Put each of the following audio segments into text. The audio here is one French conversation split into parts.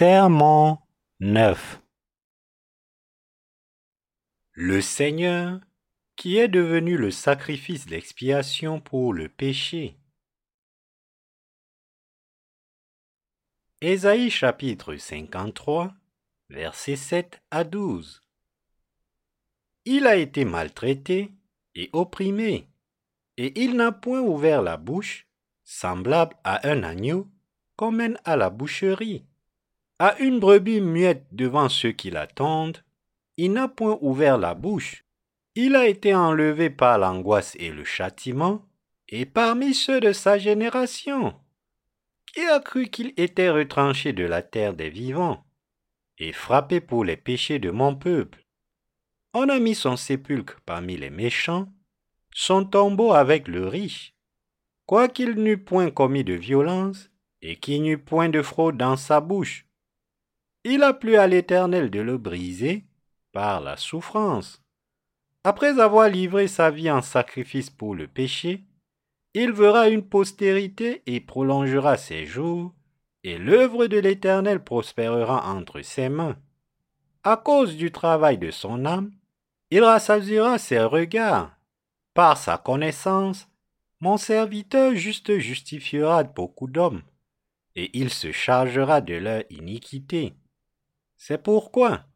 Sermon 9 Le Seigneur, qui est devenu le sacrifice d'expiation pour le péché. Ésaïe chapitre 53, versets 7 à 12. Il a été maltraité et opprimé, et il n'a point ouvert la bouche, semblable à un agneau qu'on mène à la boucherie à une brebis muette devant ceux qui l'attendent, il n'a point ouvert la bouche. Il a été enlevé par l'angoisse et le châtiment, et parmi ceux de sa génération. Qui a cru qu'il était retranché de la terre des vivants, et frappé pour les péchés de mon peuple? On a mis son sépulcre parmi les méchants, son tombeau avec le riche. Quoiqu'il n'eût point commis de violence, et qu'il n'eût point de fraude dans sa bouche, il a plu à l'Éternel de le briser par la souffrance. Après avoir livré sa vie en sacrifice pour le péché, il verra une postérité et prolongera ses jours, et l'œuvre de l'Éternel prospérera entre ses mains. À cause du travail de son âme, il rassasiera ses regards. Par sa connaissance, mon serviteur juste justifiera beaucoup d'hommes, et il se chargera de leur iniquité. C'est pourquoi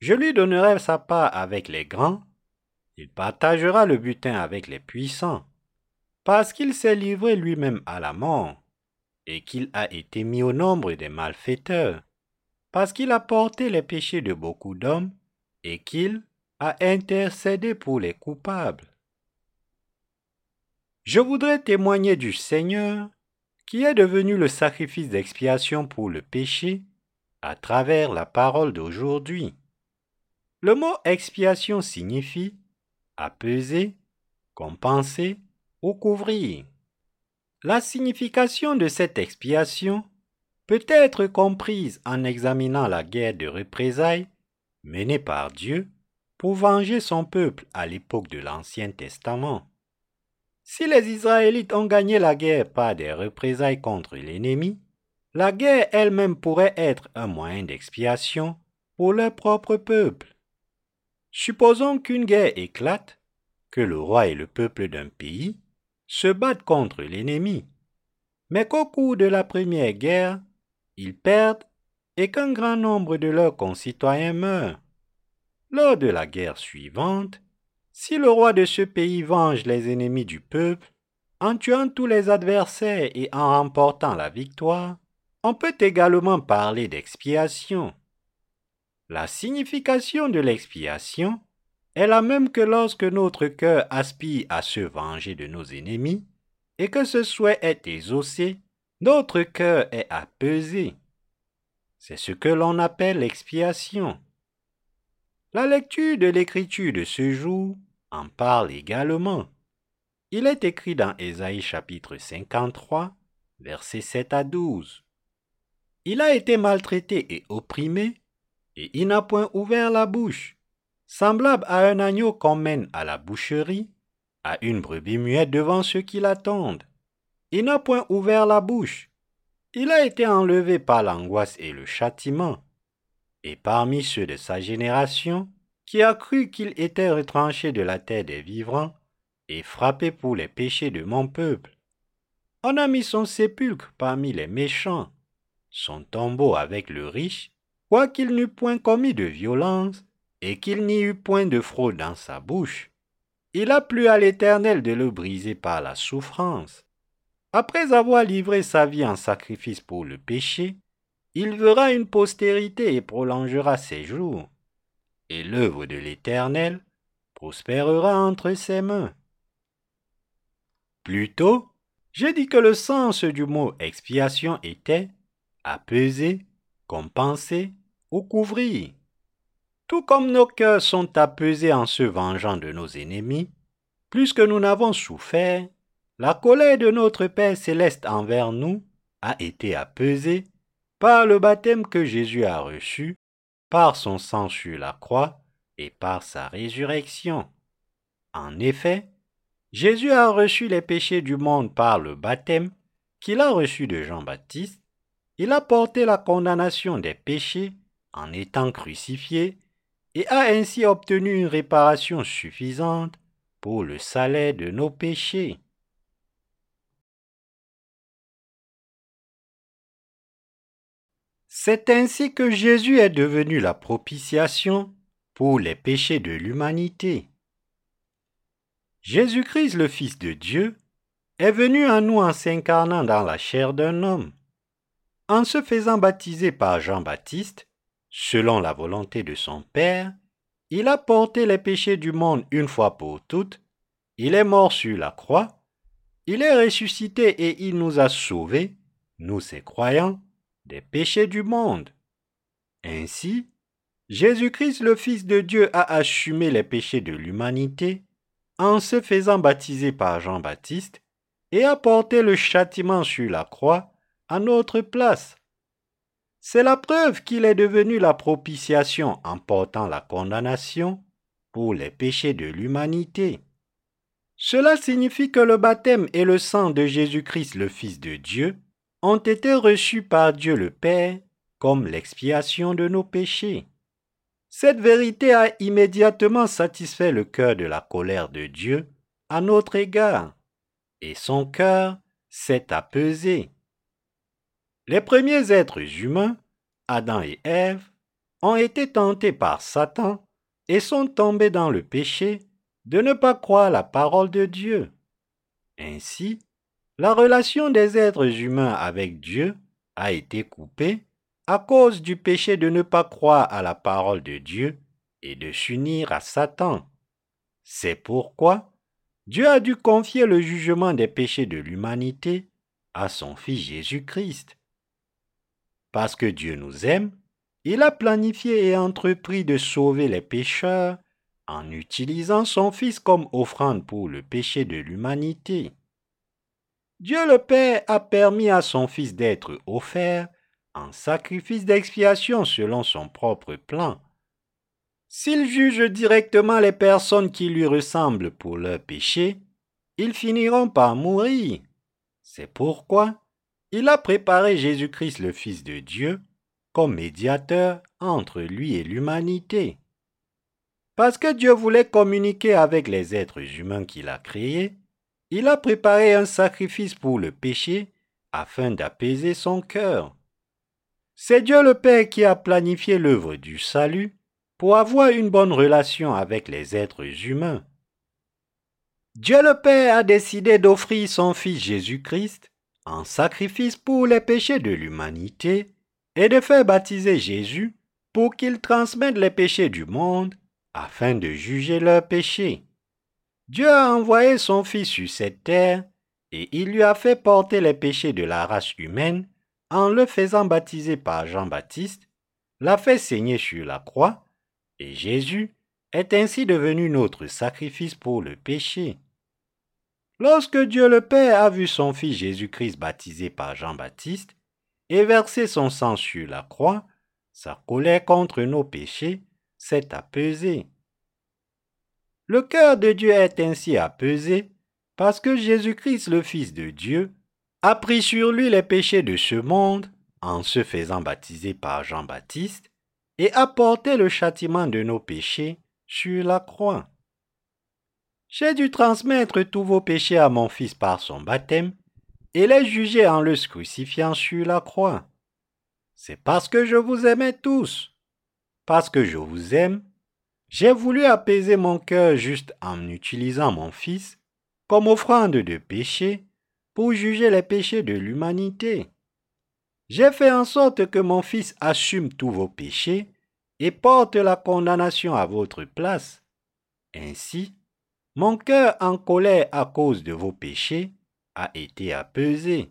je lui donnerai sa part avec les grands, il partagera le butin avec les puissants, parce qu'il s'est livré lui-même à la mort, et qu'il a été mis au nombre des malfaiteurs, parce qu'il a porté les péchés de beaucoup d'hommes, et qu'il a intercédé pour les coupables. Je voudrais témoigner du Seigneur, qui est devenu le sacrifice d'expiation pour le péché, à travers la parole d'aujourd'hui. Le mot expiation signifie apaiser, compenser ou couvrir. La signification de cette expiation peut être comprise en examinant la guerre de représailles menée par Dieu pour venger son peuple à l'époque de l'Ancien Testament. Si les Israélites ont gagné la guerre par des représailles contre l'ennemi, la guerre elle-même pourrait être un moyen d'expiation pour leur propre peuple. Supposons qu'une guerre éclate, que le roi et le peuple d'un pays se battent contre l'ennemi, mais qu'au cours de la première guerre, ils perdent et qu'un grand nombre de leurs concitoyens meurent. Lors de la guerre suivante, si le roi de ce pays venge les ennemis du peuple, en tuant tous les adversaires et en remportant la victoire, on peut également parler d'expiation. La signification de l'expiation est la même que lorsque notre cœur aspire à se venger de nos ennemis et que ce souhait est exaucé, notre cœur est apaisé. C'est ce que l'on appelle l'expiation. La lecture de l'écriture de ce jour en parle également. Il est écrit dans Ésaïe chapitre 53, versets 7 à 12. Il a été maltraité et opprimé, et il n'a point ouvert la bouche, semblable à un agneau qu'on mène à la boucherie, à une brebis muette devant ceux qui l'attendent. Il n'a point ouvert la bouche. Il a été enlevé par l'angoisse et le châtiment. Et parmi ceux de sa génération, qui a cru qu'il était retranché de la terre des vivants et frappé pour les péchés de mon peuple. On a mis son sépulcre parmi les méchants son tombeau avec le riche, quoiqu'il n'eût point commis de violence, et qu'il n'y eût point de fraude dans sa bouche. Il a plu à l'Éternel de le briser par la souffrance. Après avoir livré sa vie en sacrifice pour le péché, il verra une postérité et prolongera ses jours. Et l'œuvre de l'Éternel prospérera entre ses mains. Plutôt, j'ai dit que le sens du mot expiation était apaiser, compenser ou couvrir. Tout comme nos cœurs sont apaisés en se vengeant de nos ennemis, plus que nous n'avons souffert, la colère de notre Père céleste envers nous a été apaisée par le baptême que Jésus a reçu, par son sang sur la croix et par sa résurrection. En effet, Jésus a reçu les péchés du monde par le baptême qu'il a reçu de Jean-Baptiste, il a porté la condamnation des péchés en étant crucifié et a ainsi obtenu une réparation suffisante pour le salaire de nos péchés. C'est ainsi que Jésus est devenu la propitiation pour les péchés de l'humanité. Jésus-Christ, le Fils de Dieu, est venu à nous en s'incarnant dans la chair d'un homme. En se faisant baptiser par Jean-Baptiste, selon la volonté de son Père, il a porté les péchés du monde une fois pour toutes, il est mort sur la croix, il est ressuscité et il nous a sauvés, nous ses croyants, des péchés du monde. Ainsi, Jésus-Christ le Fils de Dieu a assumé les péchés de l'humanité en se faisant baptiser par Jean-Baptiste et a porté le châtiment sur la croix à notre place. C'est la preuve qu'il est devenu la propitiation en portant la condamnation pour les péchés de l'humanité. Cela signifie que le baptême et le sang de Jésus-Christ le Fils de Dieu ont été reçus par Dieu le Père comme l'expiation de nos péchés. Cette vérité a immédiatement satisfait le cœur de la colère de Dieu à notre égard, et son cœur s'est apaisé. Les premiers êtres humains, Adam et Ève, ont été tentés par Satan et sont tombés dans le péché de ne pas croire la parole de Dieu. Ainsi, la relation des êtres humains avec Dieu a été coupée à cause du péché de ne pas croire à la parole de Dieu et de s'unir à Satan. C'est pourquoi Dieu a dû confier le jugement des péchés de l'humanité à son Fils Jésus-Christ. Parce que Dieu nous aime, il a planifié et entrepris de sauver les pécheurs en utilisant son Fils comme offrande pour le péché de l'humanité. Dieu le Père a permis à son Fils d'être offert en sacrifice d'expiation selon son propre plan. S'il juge directement les personnes qui lui ressemblent pour leurs péchés, ils finiront par mourir. C'est pourquoi il a préparé Jésus-Christ le Fils de Dieu comme médiateur entre lui et l'humanité. Parce que Dieu voulait communiquer avec les êtres humains qu'il a créés, il a préparé un sacrifice pour le péché afin d'apaiser son cœur. C'est Dieu le Père qui a planifié l'œuvre du salut pour avoir une bonne relation avec les êtres humains. Dieu le Père a décidé d'offrir son Fils Jésus-Christ en sacrifice pour les péchés de l'humanité et de faire baptiser Jésus pour qu'il transmette les péchés du monde afin de juger leurs péchés. Dieu a envoyé son Fils sur cette terre et il lui a fait porter les péchés de la race humaine en le faisant baptiser par Jean-Baptiste, l'a fait saigner sur la croix, et Jésus est ainsi devenu notre sacrifice pour le péché. Lorsque Dieu le Père a vu son Fils Jésus-Christ baptisé par Jean-Baptiste et versé son sang sur la croix, sa colère contre nos péchés s'est apaisée. Le cœur de Dieu est ainsi apaisé parce que Jésus-Christ, le Fils de Dieu, a pris sur lui les péchés de ce monde en se faisant baptiser par Jean-Baptiste et a porté le châtiment de nos péchés sur la croix. J'ai dû transmettre tous vos péchés à mon Fils par son baptême et les juger en le crucifiant sur la croix. C'est parce que je vous aimais tous. Parce que je vous aime, j'ai voulu apaiser mon cœur juste en utilisant mon Fils comme offrande de péché pour juger les péchés de l'humanité. J'ai fait en sorte que mon Fils assume tous vos péchés et porte la condamnation à votre place. Ainsi, mon cœur en colère à cause de vos péchés a été apaisé.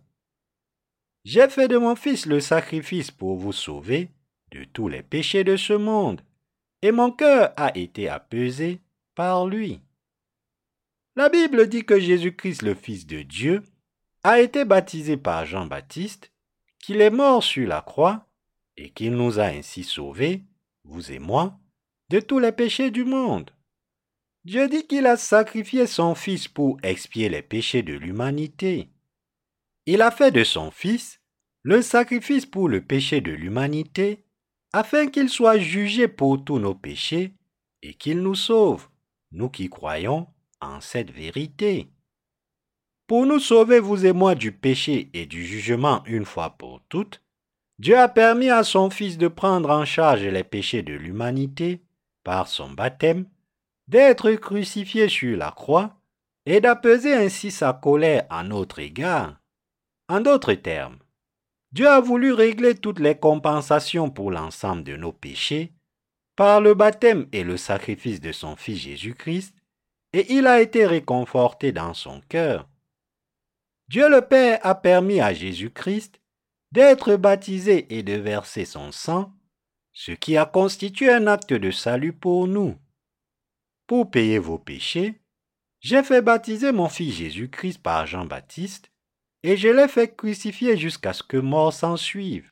J'ai fait de mon Fils le sacrifice pour vous sauver de tous les péchés de ce monde, et mon cœur a été apaisé par lui. La Bible dit que Jésus-Christ, le Fils de Dieu, a été baptisé par Jean-Baptiste, qu'il est mort sur la croix, et qu'il nous a ainsi sauvés, vous et moi, de tous les péchés du monde. Dieu dit qu'il a sacrifié son Fils pour expier les péchés de l'humanité. Il a fait de son Fils le sacrifice pour le péché de l'humanité, afin qu'il soit jugé pour tous nos péchés et qu'il nous sauve, nous qui croyons en cette vérité. Pour nous sauver, vous et moi, du péché et du jugement une fois pour toutes, Dieu a permis à son Fils de prendre en charge les péchés de l'humanité par son baptême, d'être crucifié sur la croix et d'apaiser ainsi sa colère à notre égard. En d'autres termes, Dieu a voulu régler toutes les compensations pour l'ensemble de nos péchés par le baptême et le sacrifice de son Fils Jésus-Christ, et il a été réconforté dans son cœur. Dieu le Père a permis à Jésus-Christ d'être baptisé et de verser son sang, ce qui a constitué un acte de salut pour nous. Pour payer vos péchés, j'ai fait baptiser mon fils Jésus-Christ par Jean-Baptiste, et je l'ai fait crucifier jusqu'à ce que mort s'en suive.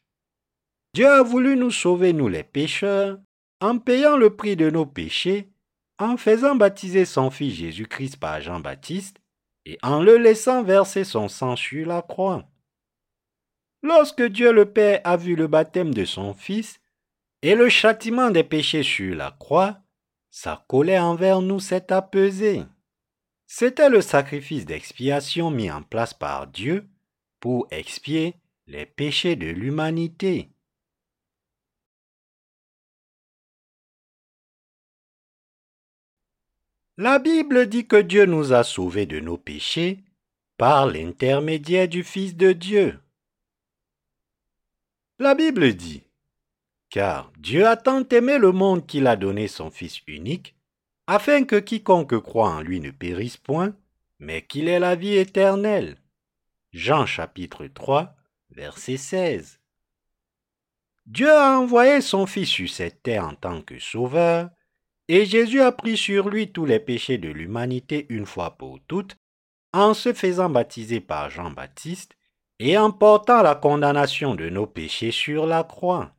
Dieu a voulu nous sauver, nous les pécheurs, en payant le prix de nos péchés, en faisant baptiser son fils Jésus-Christ par Jean-Baptiste, et en le laissant verser son sang sur la croix. Lorsque Dieu le Père a vu le baptême de son Fils et le châtiment des péchés sur la croix, sa colère envers nous s'est apaisée. C'était le sacrifice d'expiation mis en place par Dieu pour expier les péchés de l'humanité. La Bible dit que Dieu nous a sauvés de nos péchés par l'intermédiaire du Fils de Dieu. La Bible dit, Car Dieu a tant aimé le monde qu'il a donné son Fils unique, afin que quiconque croit en lui ne périsse point, mais qu'il ait la vie éternelle. Jean chapitre 3, verset 16. Dieu a envoyé son Fils sur cette terre en tant que sauveur, et Jésus a pris sur lui tous les péchés de l'humanité une fois pour toutes, en se faisant baptiser par Jean-Baptiste et en portant la condamnation de nos péchés sur la croix.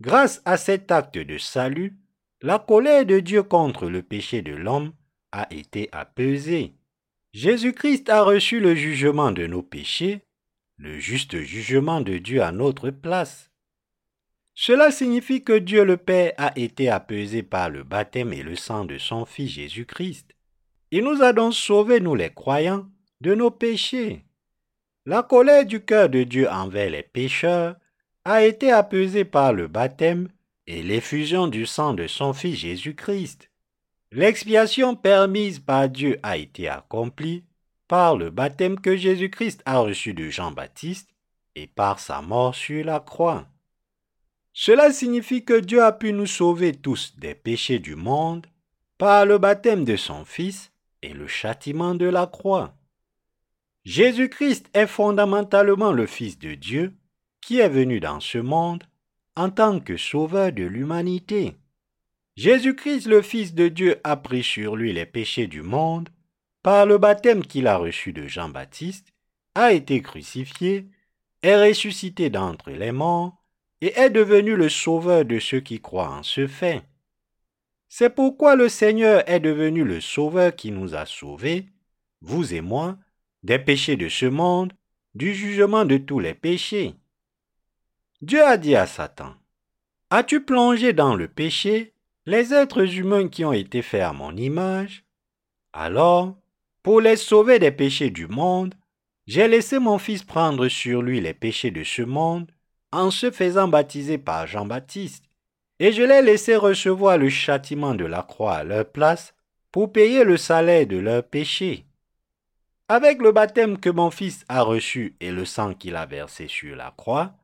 Grâce à cet acte de salut, la colère de Dieu contre le péché de l'homme a été apaisée. Jésus-Christ a reçu le jugement de nos péchés, le juste jugement de Dieu à notre place. Cela signifie que Dieu le Père a été apaisé par le baptême et le sang de son Fils Jésus-Christ. Il nous a donc sauvés, nous les croyants, de nos péchés. La colère du cœur de Dieu envers les pécheurs a été apaisée par le baptême et l'effusion du sang de son Fils Jésus-Christ. L'expiation permise par Dieu a été accomplie par le baptême que Jésus-Christ a reçu de Jean-Baptiste et par sa mort sur la croix. Cela signifie que Dieu a pu nous sauver tous des péchés du monde par le baptême de son Fils et le châtiment de la croix. Jésus-Christ est fondamentalement le Fils de Dieu qui est venu dans ce monde en tant que sauveur de l'humanité. Jésus-Christ, le Fils de Dieu, a pris sur lui les péchés du monde par le baptême qu'il a reçu de Jean-Baptiste, a été crucifié, est ressuscité d'entre les morts et est devenu le sauveur de ceux qui croient en ce fait. C'est pourquoi le Seigneur est devenu le sauveur qui nous a sauvés, vous et moi, des péchés de ce monde, du jugement de tous les péchés. Dieu a dit à Satan, As-tu plongé dans le péché les êtres humains qui ont été faits à mon image? Alors, pour les sauver des péchés du monde, j'ai laissé mon Fils prendre sur lui les péchés de ce monde en se faisant baptiser par Jean-Baptiste, et je l'ai laissé recevoir le châtiment de la croix à leur place pour payer le salaire de leurs péchés. Avec le baptême que mon Fils a reçu et le sang qu'il a versé sur la croix,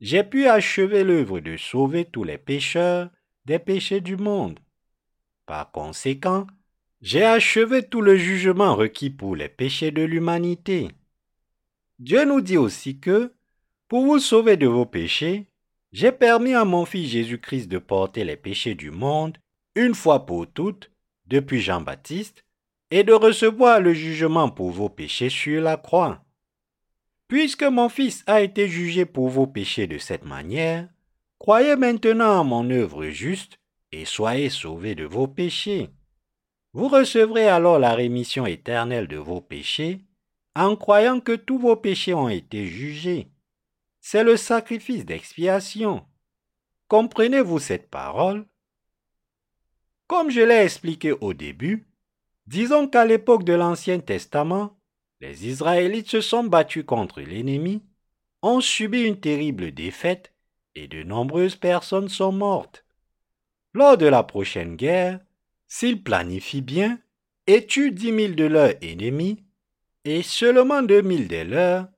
j'ai pu achever l'œuvre de sauver tous les pécheurs des péchés du monde. Par conséquent, j'ai achevé tout le jugement requis pour les péchés de l'humanité. Dieu nous dit aussi que, pour vous sauver de vos péchés, j'ai permis à mon Fils Jésus-Christ de porter les péchés du monde une fois pour toutes, depuis Jean-Baptiste, et de recevoir le jugement pour vos péchés sur la croix. Puisque mon Fils a été jugé pour vos péchés de cette manière, croyez maintenant en mon œuvre juste et soyez sauvés de vos péchés. Vous recevrez alors la rémission éternelle de vos péchés en croyant que tous vos péchés ont été jugés. c'est le sacrifice d'expiation. Comprenez-vous cette parole? Comme je l'ai expliqué au début, disons qu'à l'époque de l'Ancien Testament, les Israélites se sont battus contre l'ennemi, ont subi une terrible défaite et de nombreuses personnes sont mortes. Lors de la prochaine guerre, s'ils planifient bien et tuent dix mille de leurs ennemis et seulement deux mille de leurs,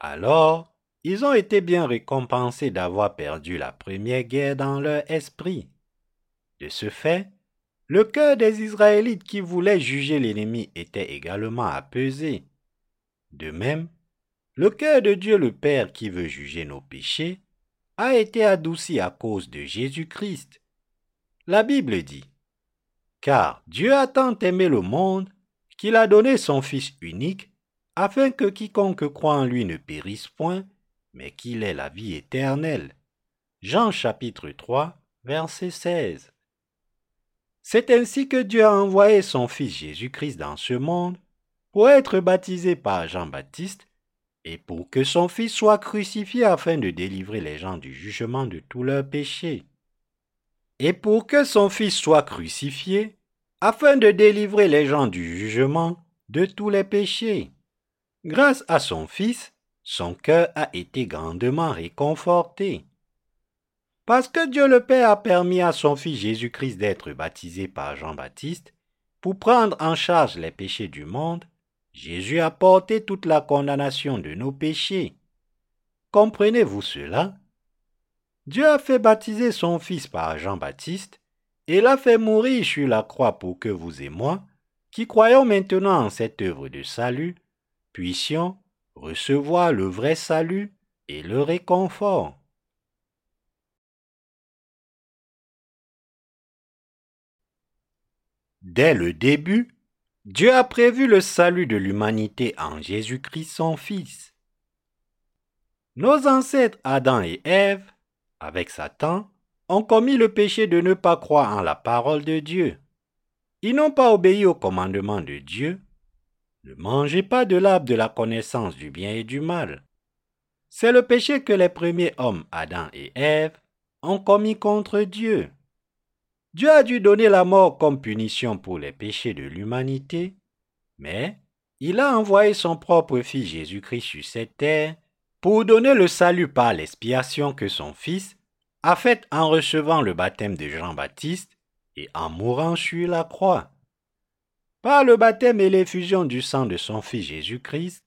alors ils ont été bien récompensés d'avoir perdu la première guerre dans leur esprit. De ce fait, le cœur des Israélites qui voulaient juger l'ennemi était également apaisé. De même, le cœur de Dieu le Père qui veut juger nos péchés a été adouci à cause de Jésus-Christ. La Bible dit, Car Dieu a tant aimé le monde qu'il a donné son Fils unique, afin que quiconque croit en lui ne périsse point, mais qu'il ait la vie éternelle. Jean chapitre 3, verset 16. C'est ainsi que Dieu a envoyé son Fils Jésus-Christ dans ce monde pour être baptisé par Jean-Baptiste et pour que son Fils soit crucifié afin de délivrer les gens du jugement de tous leurs péchés. Et pour que son Fils soit crucifié, afin de délivrer les gens du jugement de tous les péchés. Grâce à son Fils, son cœur a été grandement réconforté. Parce que Dieu le Père a permis à son Fils Jésus-Christ d'être baptisé par Jean-Baptiste, pour prendre en charge les péchés du monde, Jésus a porté toute la condamnation de nos péchés. Comprenez-vous cela? Dieu a fait baptiser son Fils par Jean-Baptiste et l'a fait mourir sur la croix pour que vous et moi, qui croyons maintenant en cette œuvre de salut, puissions recevoir le vrai salut et le réconfort. Dès le début, Dieu a prévu le salut de l'humanité en Jésus-Christ son Fils. Nos ancêtres Adam et Ève, avec Satan, ont commis le péché de ne pas croire en la parole de Dieu. Ils n'ont pas obéi au commandement de Dieu. Ne mangez pas de l'arbre de la connaissance du bien et du mal. C'est le péché que les premiers hommes, Adam et Ève, ont commis contre Dieu. Dieu a dû donner la mort comme punition pour les péchés de l'humanité, mais il a envoyé son propre Fils Jésus-Christ sur cette terre pour donner le salut par l'expiation que son Fils a faite en recevant le baptême de Jean-Baptiste et en mourant sur la croix. Par le baptême et l'effusion du sang de son Fils Jésus-Christ,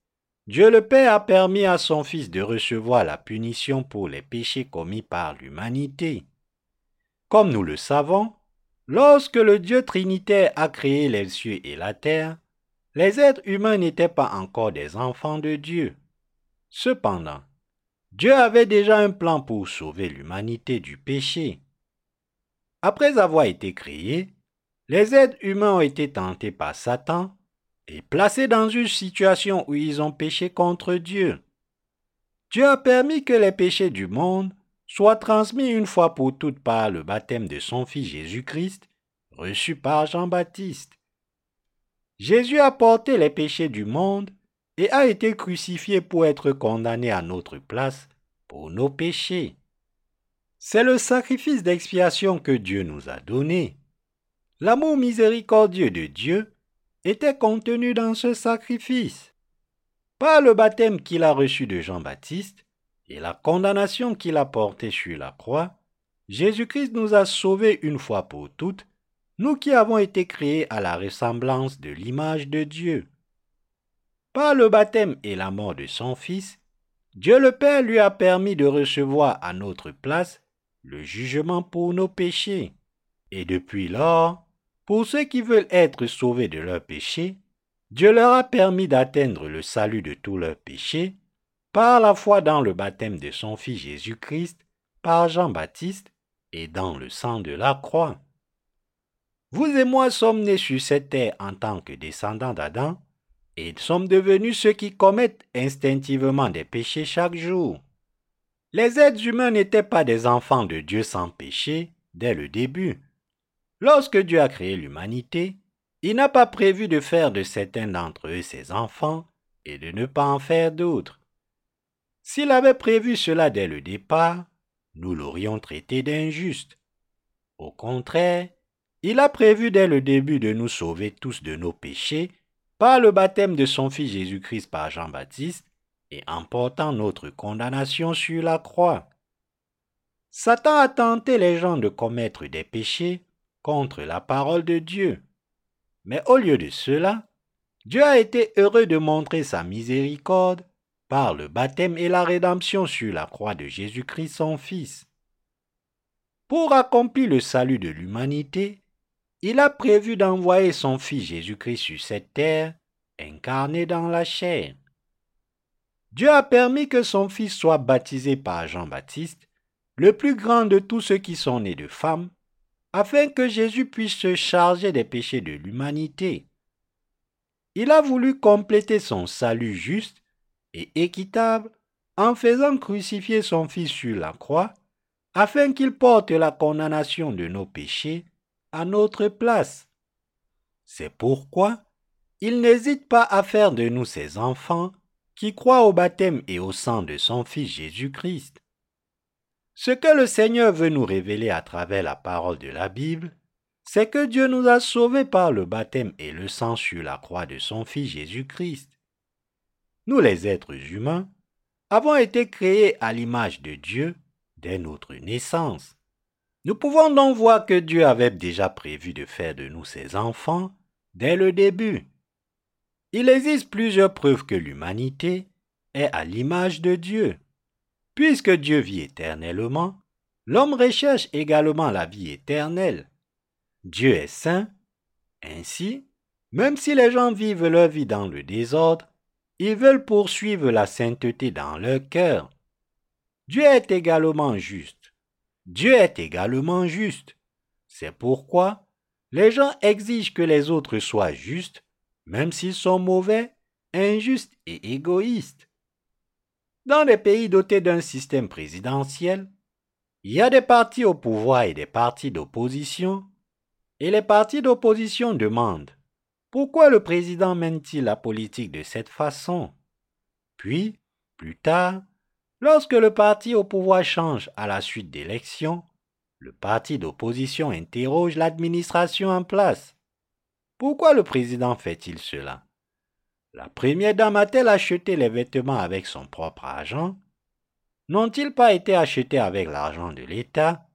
Dieu le Père a permis à son Fils de recevoir la punition pour les péchés commis par l'humanité. Comme nous le savons, Lorsque le Dieu trinitaire a créé les cieux et la terre, les êtres humains n'étaient pas encore des enfants de Dieu. Cependant, Dieu avait déjà un plan pour sauver l'humanité du péché. Après avoir été créés, les êtres humains ont été tentés par Satan et placés dans une situation où ils ont péché contre Dieu. Dieu a permis que les péchés du monde soit transmis une fois pour toutes par le baptême de son Fils Jésus-Christ, reçu par Jean-Baptiste. Jésus a porté les péchés du monde et a été crucifié pour être condamné à notre place pour nos péchés. C'est le sacrifice d'expiation que Dieu nous a donné. L'amour miséricordieux de Dieu était contenu dans ce sacrifice. Par le baptême qu'il a reçu de Jean-Baptiste, et la condamnation qu'il a portée sur la croix, Jésus-Christ nous a sauvés une fois pour toutes, nous qui avons été créés à la ressemblance de l'image de Dieu. Par le baptême et la mort de son Fils, Dieu le Père lui a permis de recevoir à notre place le jugement pour nos péchés. Et depuis lors, pour ceux qui veulent être sauvés de leurs péchés, Dieu leur a permis d'atteindre le salut de tous leurs péchés par la foi dans le baptême de son Fils Jésus-Christ, par Jean-Baptiste, et dans le sang de la croix. Vous et moi sommes nés sur cette terre en tant que descendants d'Adam, et sommes devenus ceux qui commettent instinctivement des péchés chaque jour. Les êtres humains n'étaient pas des enfants de Dieu sans péché dès le début. Lorsque Dieu a créé l'humanité, il n'a pas prévu de faire de certains d'entre eux ses enfants et de ne pas en faire d'autres. S'il avait prévu cela dès le départ, nous l'aurions traité d'injuste. Au contraire, il a prévu dès le début de nous sauver tous de nos péchés par le baptême de son Fils Jésus-Christ par Jean-Baptiste et en portant notre condamnation sur la croix. Satan a tenté les gens de commettre des péchés contre la parole de Dieu. Mais au lieu de cela, Dieu a été heureux de montrer sa miséricorde par le baptême et la rédemption sur la croix de Jésus-Christ son Fils. Pour accomplir le salut de l'humanité, il a prévu d'envoyer son Fils Jésus-Christ sur cette terre, incarné dans la chair. Dieu a permis que son Fils soit baptisé par Jean-Baptiste, le plus grand de tous ceux qui sont nés de femmes, afin que Jésus puisse se charger des péchés de l'humanité. Il a voulu compléter son salut juste et équitable en faisant crucifier son Fils sur la croix, afin qu'il porte la condamnation de nos péchés à notre place. C'est pourquoi il n'hésite pas à faire de nous ses enfants qui croient au baptême et au sang de son Fils Jésus-Christ. Ce que le Seigneur veut nous révéler à travers la parole de la Bible, c'est que Dieu nous a sauvés par le baptême et le sang sur la croix de son Fils Jésus-Christ. Nous les êtres humains avons été créés à l'image de Dieu dès notre naissance. Nous pouvons donc voir que Dieu avait déjà prévu de faire de nous ses enfants dès le début. Il existe plusieurs preuves que l'humanité est à l'image de Dieu. Puisque Dieu vit éternellement, l'homme recherche également la vie éternelle. Dieu est saint. Ainsi, même si les gens vivent leur vie dans le désordre, ils veulent poursuivre la sainteté dans leur cœur. Dieu est également juste. Dieu est également juste. C'est pourquoi les gens exigent que les autres soient justes, même s'ils sont mauvais, injustes et égoïstes. Dans les pays dotés d'un système présidentiel, il y a des partis au pouvoir et des partis d'opposition, et les partis d'opposition demandent pourquoi le président mène-t-il la politique de cette façon? Puis, plus tard, lorsque le parti au pouvoir change à la suite d'élections, le parti d'opposition interroge l'administration en place. Pourquoi le président fait-il cela? La première dame a-t-elle acheté les vêtements avec son propre argent? N'ont-ils pas été achetés avec l'argent de l'État?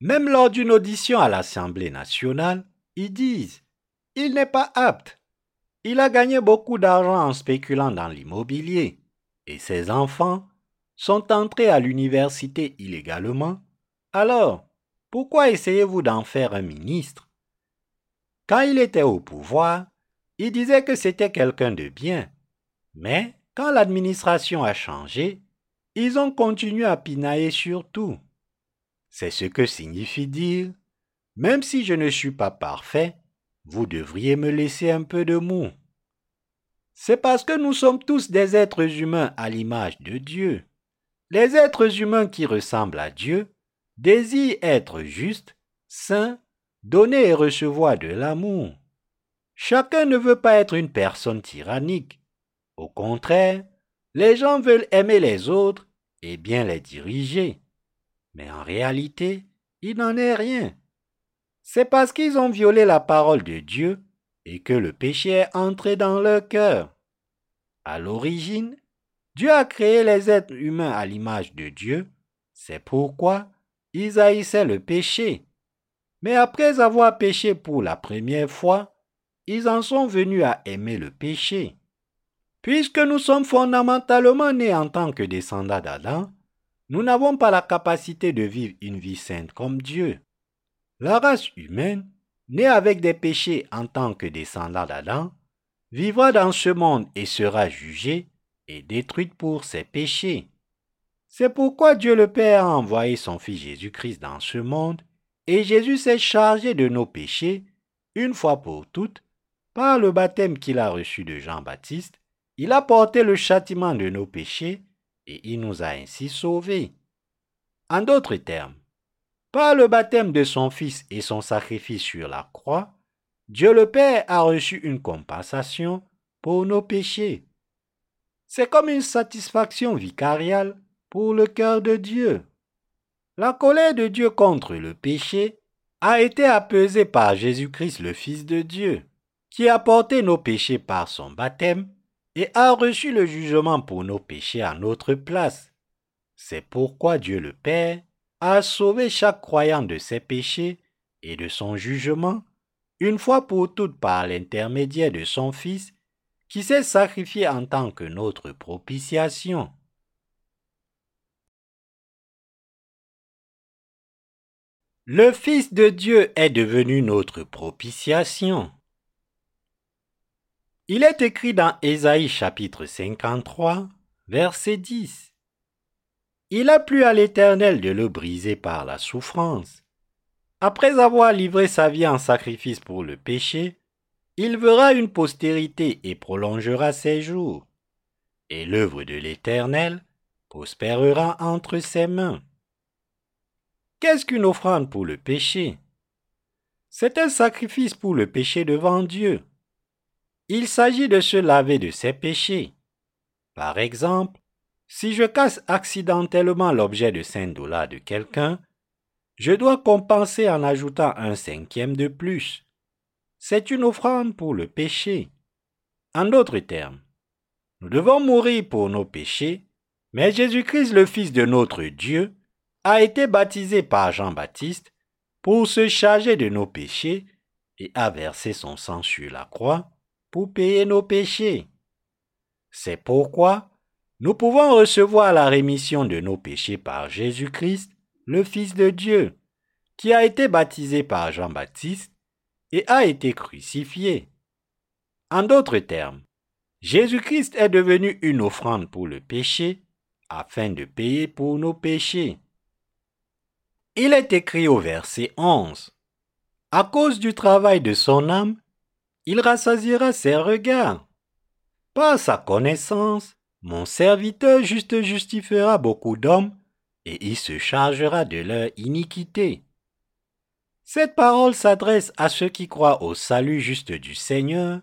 Même lors d'une audition à l'Assemblée nationale, ils disent Il n'est pas apte. Il a gagné beaucoup d'argent en spéculant dans l'immobilier. Et ses enfants sont entrés à l'université illégalement. Alors, pourquoi essayez-vous d'en faire un ministre? Quand il était au pouvoir, il disait que c'était quelqu'un de bien. Mais quand l'administration a changé, ils ont continué à pinailler sur tout. C'est ce que signifie dire Même si je ne suis pas parfait, vous devriez me laisser un peu de mou. C'est parce que nous sommes tous des êtres humains à l'image de Dieu. Les êtres humains qui ressemblent à Dieu désirent être justes, saints, donner et recevoir de l'amour. Chacun ne veut pas être une personne tyrannique. Au contraire, les gens veulent aimer les autres et bien les diriger. Mais en réalité, il n'en est rien. C'est parce qu'ils ont violé la parole de Dieu et que le péché est entré dans leur cœur. À l'origine, Dieu a créé les êtres humains à l'image de Dieu. C'est pourquoi ils haïssaient le péché. Mais après avoir péché pour la première fois, ils en sont venus à aimer le péché. Puisque nous sommes fondamentalement nés en tant que descendants d'Adam, nous n'avons pas la capacité de vivre une vie sainte comme Dieu. La race humaine, née avec des péchés en tant que descendants d'Adam, vivra dans ce monde et sera jugée et détruite pour ses péchés. C'est pourquoi Dieu le Père a envoyé son Fils Jésus-Christ dans ce monde, et Jésus s'est chargé de nos péchés, une fois pour toutes, par le baptême qu'il a reçu de Jean-Baptiste, il a porté le châtiment de nos péchés et il nous a ainsi sauvés. En d'autres termes, par le baptême de son Fils et son sacrifice sur la croix, Dieu le Père a reçu une compensation pour nos péchés. C'est comme une satisfaction vicariale pour le cœur de Dieu. La colère de Dieu contre le péché a été apaisée par Jésus-Christ le Fils de Dieu, qui a porté nos péchés par son baptême et a reçu le jugement pour nos péchés à notre place. C'est pourquoi Dieu le Père a sauvé chaque croyant de ses péchés et de son jugement, une fois pour toutes par l'intermédiaire de son Fils, qui s'est sacrifié en tant que notre propitiation. Le Fils de Dieu est devenu notre propitiation. Il est écrit dans Ésaïe chapitre 53, verset 10. Il a plu à l'Éternel de le briser par la souffrance. Après avoir livré sa vie en sacrifice pour le péché, il verra une postérité et prolongera ses jours. Et l'œuvre de l'Éternel prospérera entre ses mains. Qu'est-ce qu'une offrande pour le péché? C'est un sacrifice pour le péché devant Dieu. Il s'agit de se laver de ses péchés. Par exemple, si je casse accidentellement l'objet de 5 dollars de quelqu'un, je dois compenser en ajoutant un cinquième de plus. C'est une offrande pour le péché. En d'autres termes, nous devons mourir pour nos péchés, mais Jésus-Christ, le Fils de notre Dieu, a été baptisé par Jean-Baptiste pour se charger de nos péchés et a versé son sang sur la croix pour payer nos péchés. C'est pourquoi nous pouvons recevoir la rémission de nos péchés par Jésus-Christ, le Fils de Dieu, qui a été baptisé par Jean-Baptiste et a été crucifié. En d'autres termes, Jésus-Christ est devenu une offrande pour le péché afin de payer pour nos péchés. Il est écrit au verset 11. À cause du travail de son âme, il rassasiera ses regards. Par sa connaissance, mon serviteur juste justifiera beaucoup d'hommes et il se chargera de leur iniquité. Cette parole s'adresse à ceux qui croient au salut juste du Seigneur,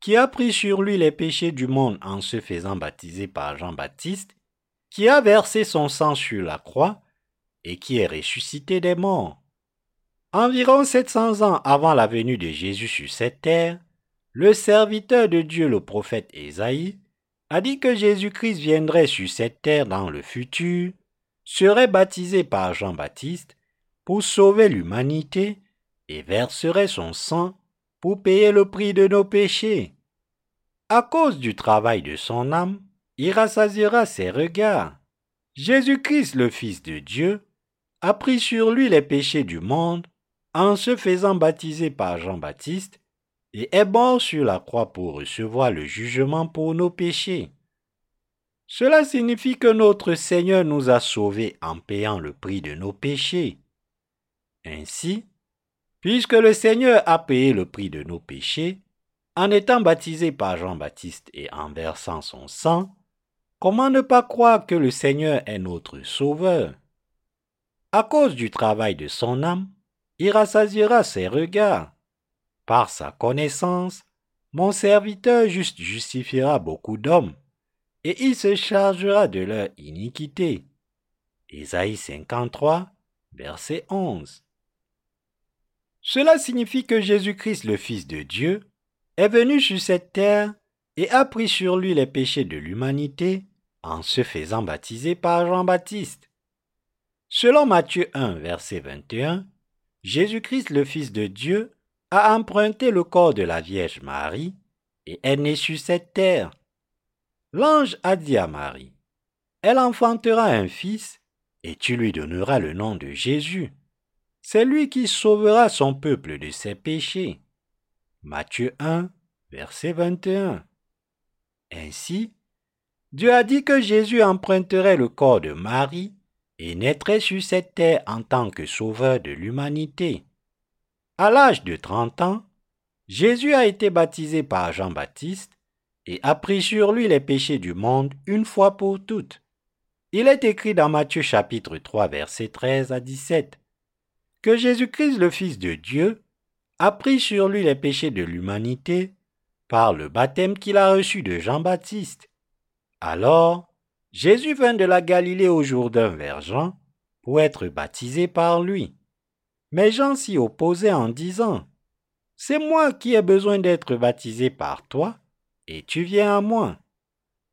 qui a pris sur lui les péchés du monde en se faisant baptiser par Jean-Baptiste, qui a versé son sang sur la croix et qui est ressuscité des morts. Environ 700 ans avant la venue de Jésus sur cette terre, le serviteur de Dieu, le prophète Ésaïe, a dit que Jésus-Christ viendrait sur cette terre dans le futur, serait baptisé par Jean-Baptiste pour sauver l'humanité et verserait son sang pour payer le prix de nos péchés. À cause du travail de son âme, il rassasiera ses regards. Jésus-Christ, le Fils de Dieu, a pris sur lui les péchés du monde en se faisant baptiser par Jean-Baptiste et est mort sur la croix pour recevoir le jugement pour nos péchés. Cela signifie que notre Seigneur nous a sauvés en payant le prix de nos péchés. Ainsi, puisque le Seigneur a payé le prix de nos péchés, en étant baptisé par Jean-Baptiste et en versant son sang, comment ne pas croire que le Seigneur est notre Sauveur? À cause du travail de son âme, il rassasiera ses regards. Par sa connaissance, mon serviteur justifiera beaucoup d'hommes, et il se chargera de leur iniquité. Ésaïe 53, verset 11. Cela signifie que Jésus-Christ, le Fils de Dieu, est venu sur cette terre et a pris sur lui les péchés de l'humanité en se faisant baptiser par Jean-Baptiste. Selon Matthieu 1, verset 21, Jésus-Christ, le Fils de Dieu, a emprunté le corps de la Vierge Marie et est né sur cette terre. L'ange a dit à Marie, Elle enfantera un fils et tu lui donneras le nom de Jésus. C'est lui qui sauvera son peuple de ses péchés. Matthieu 1, verset 21. Ainsi, Dieu a dit que Jésus emprunterait le corps de Marie et naîtrait sur cette terre en tant que sauveur de l'humanité. À l'âge de 30 ans, Jésus a été baptisé par Jean-Baptiste et a pris sur lui les péchés du monde une fois pour toutes. Il est écrit dans Matthieu chapitre 3 versets 13 à 17 que Jésus-Christ le Fils de Dieu a pris sur lui les péchés de l'humanité par le baptême qu'il a reçu de Jean-Baptiste. Alors, Jésus vint de la Galilée au Jourdain vers Jean pour être baptisé par lui. Mais Jean s'y opposait en disant, C'est moi qui ai besoin d'être baptisé par toi, et tu viens à moi.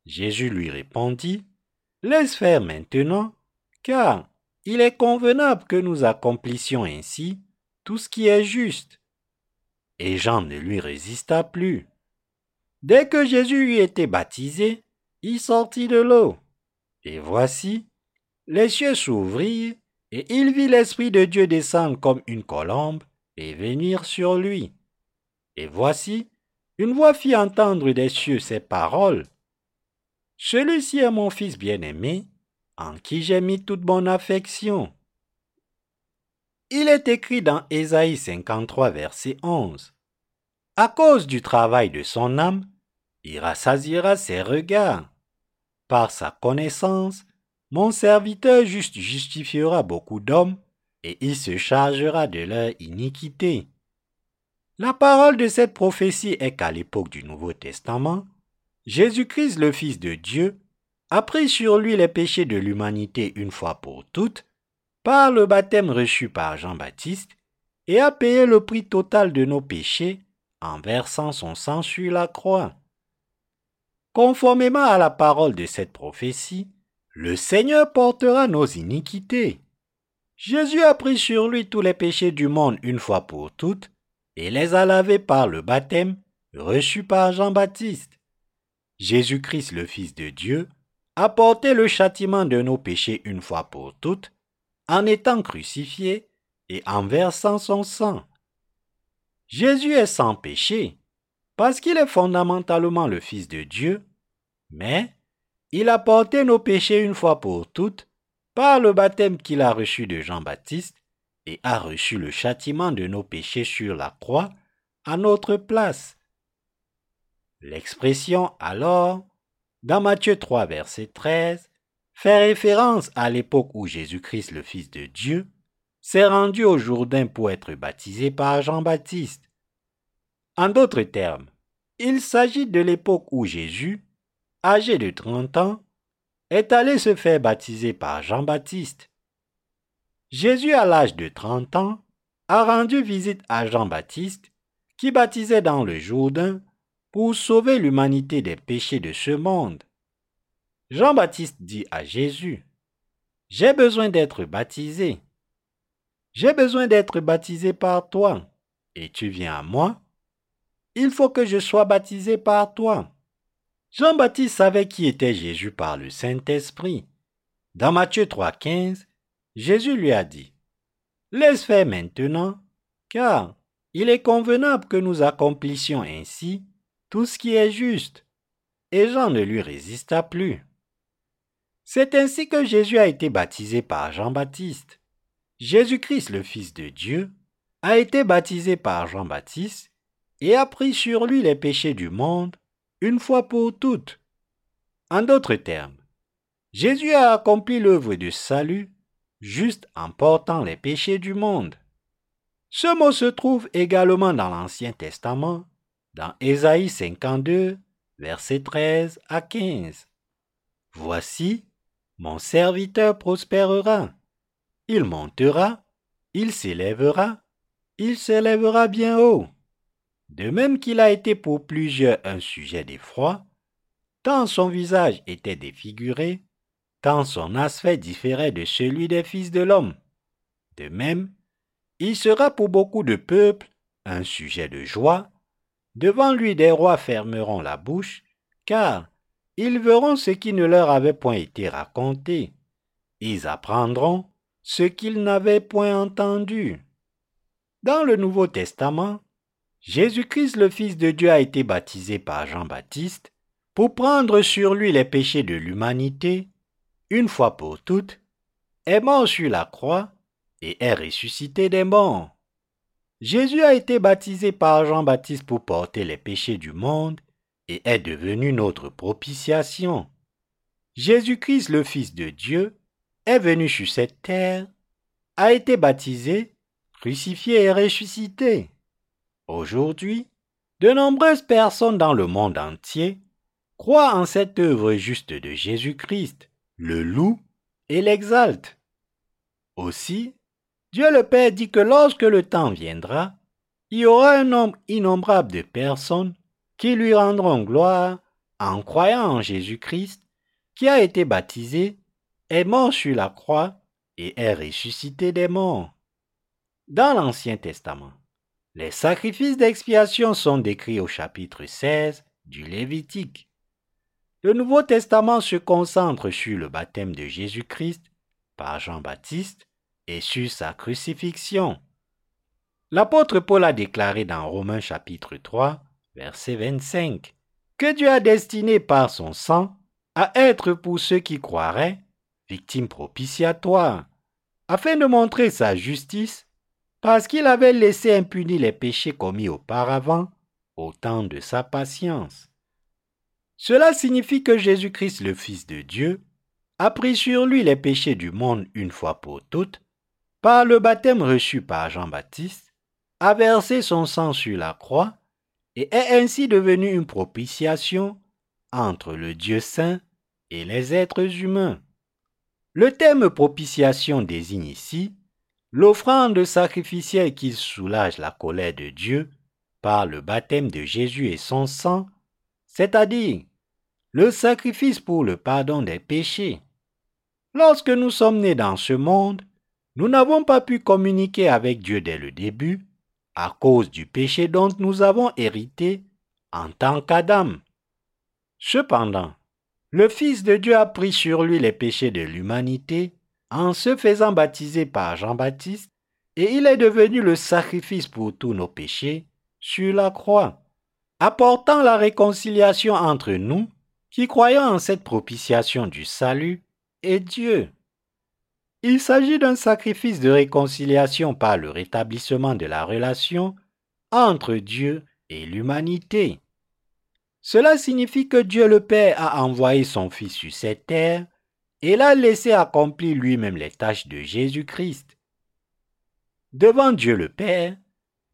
Jésus lui répondit, Laisse faire maintenant, car il est convenable que nous accomplissions ainsi tout ce qui est juste. Et Jean ne lui résista plus. Dès que Jésus eut été baptisé, il sortit de l'eau. Et voici, les cieux s'ouvrirent, et il vit l'Esprit de Dieu descendre comme une colombe et venir sur lui. Et voici, une voix fit entendre des cieux ces paroles. Celui-ci est mon Fils bien-aimé, en qui j'ai mis toute mon affection. Il est écrit dans Ésaïe 53, verset 11. À cause du travail de son âme, il rassasiera ses regards. Par sa connaissance, mon serviteur juste justifiera beaucoup d'hommes et il se chargera de leur iniquité. La parole de cette prophétie est qu'à l'époque du Nouveau Testament, Jésus-Christ, le Fils de Dieu, a pris sur lui les péchés de l'humanité une fois pour toutes, par le baptême reçu par Jean-Baptiste, et a payé le prix total de nos péchés en versant son sang sur la croix. Conformément à la parole de cette prophétie, le Seigneur portera nos iniquités. Jésus a pris sur lui tous les péchés du monde une fois pour toutes et les a lavés par le baptême reçu par Jean-Baptiste. Jésus-Christ, le Fils de Dieu, a porté le châtiment de nos péchés une fois pour toutes en étant crucifié et en versant son sang. Jésus est sans péché parce qu'il est fondamentalement le Fils de Dieu, mais il a porté nos péchés une fois pour toutes par le baptême qu'il a reçu de Jean-Baptiste et a reçu le châtiment de nos péchés sur la croix à notre place. L'expression alors, dans Matthieu 3, verset 13, fait référence à l'époque où Jésus-Christ, le Fils de Dieu, s'est rendu au Jourdain pour être baptisé par Jean-Baptiste. En d'autres termes, il s'agit de l'époque où Jésus, âgé de 30 ans, est allé se faire baptiser par Jean-Baptiste. Jésus, à l'âge de 30 ans, a rendu visite à Jean-Baptiste, qui baptisait dans le Jourdain pour sauver l'humanité des péchés de ce monde. Jean-Baptiste dit à Jésus, J'ai besoin d'être baptisé. J'ai besoin d'être baptisé par toi, et tu viens à moi il faut que je sois baptisé par toi. Jean-Baptiste savait qui était Jésus par le Saint-Esprit. Dans Matthieu 3,15, Jésus lui a dit Laisse faire maintenant, car il est convenable que nous accomplissions ainsi tout ce qui est juste. Et Jean ne lui résista plus. C'est ainsi que Jésus a été baptisé par Jean-Baptiste. Jésus-Christ, le Fils de Dieu, a été baptisé par Jean-Baptiste et a pris sur lui les péchés du monde une fois pour toutes. En d'autres termes, Jésus a accompli l'œuvre de salut juste en portant les péchés du monde. Ce mot se trouve également dans l'Ancien Testament, dans Ésaïe 52, versets 13 à 15. Voici, mon serviteur prospérera. Il montera, il s'élèvera, il s'élèvera bien haut. De même qu'il a été pour plusieurs un sujet d'effroi, tant son visage était défiguré, tant son aspect différait de celui des fils de l'homme. De même, il sera pour beaucoup de peuples un sujet de joie, devant lui des rois fermeront la bouche, car ils verront ce qui ne leur avait point été raconté, ils apprendront ce qu'ils n'avaient point entendu. Dans le Nouveau Testament, Jésus-Christ le Fils de Dieu a été baptisé par Jean-Baptiste pour prendre sur lui les péchés de l'humanité, une fois pour toutes, est mort sur la croix et est ressuscité des morts. Jésus a été baptisé par Jean-Baptiste pour porter les péchés du monde et est devenu notre propitiation. Jésus-Christ le Fils de Dieu est venu sur cette terre, a été baptisé, crucifié et ressuscité. Aujourd'hui, de nombreuses personnes dans le monde entier croit en cette œuvre juste de Jésus-Christ, le loue et l'exalte. Aussi, Dieu le Père dit que lorsque le temps viendra, il y aura un nombre innombrable de personnes qui lui rendront gloire en croyant en Jésus-Christ, qui a été baptisé, est mort sur la croix et est ressuscité des morts. Dans l'Ancien Testament, les sacrifices d'expiation sont décrits au chapitre 16 du Lévitique. Le Nouveau Testament se concentre sur le baptême de Jésus-Christ par Jean-Baptiste et sur sa crucifixion. L'apôtre Paul a déclaré dans Romains chapitre 3, verset 25, que Dieu a destiné par son sang à être pour ceux qui croiraient victime propitiatoire, afin de montrer sa justice, parce qu'il avait laissé impunis les péchés commis auparavant au temps de sa patience. Cela signifie que Jésus-Christ, le Fils de Dieu, a pris sur lui les péchés du monde une fois pour toutes, par le baptême reçu par Jean-Baptiste, a versé son sang sur la croix et est ainsi devenu une propitiation entre le Dieu saint et les êtres humains. Le terme propitiation désigne ici l'offrande sacrificielle qui soulage la colère de Dieu par le baptême de Jésus et son sang, c'est-à-dire le sacrifice pour le pardon des péchés. Lorsque nous sommes nés dans ce monde, nous n'avons pas pu communiquer avec Dieu dès le début à cause du péché dont nous avons hérité en tant qu'Adam. Cependant, le Fils de Dieu a pris sur lui les péchés de l'humanité en se faisant baptiser par Jean-Baptiste, et il est devenu le sacrifice pour tous nos péchés sur la croix, apportant la réconciliation entre nous qui croyons en cette propitiation du salut et Dieu. Il s'agit d'un sacrifice de réconciliation par le rétablissement de la relation entre Dieu et l'humanité. Cela signifie que Dieu le Père a envoyé son Fils sur cette terre et l'a laissé accomplir lui-même les tâches de Jésus-Christ. Devant Dieu le Père,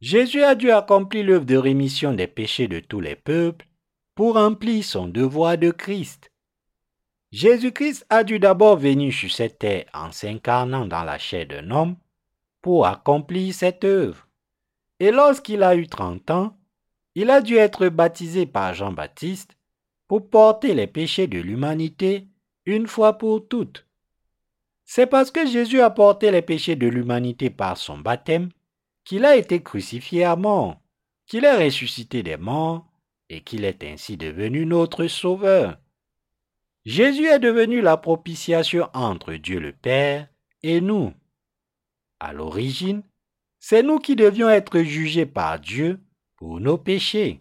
Jésus a dû accomplir l'œuvre de rémission des péchés de tous les peuples pour remplir son devoir de Christ. Jésus-Christ a dû d'abord venir sur cette terre en s'incarnant dans la chair d'un homme pour accomplir cette œuvre. Et lorsqu'il a eu trente ans, il a dû être baptisé par Jean-Baptiste pour porter les péchés de l'humanité une fois pour toutes. C'est parce que Jésus a porté les péchés de l'humanité par son baptême qu'il a été crucifié à mort, qu'il est ressuscité des morts et qu'il est ainsi devenu notre Sauveur. Jésus est devenu la propitiation entre Dieu le Père et nous. À l'origine, c'est nous qui devions être jugés par Dieu pour nos péchés.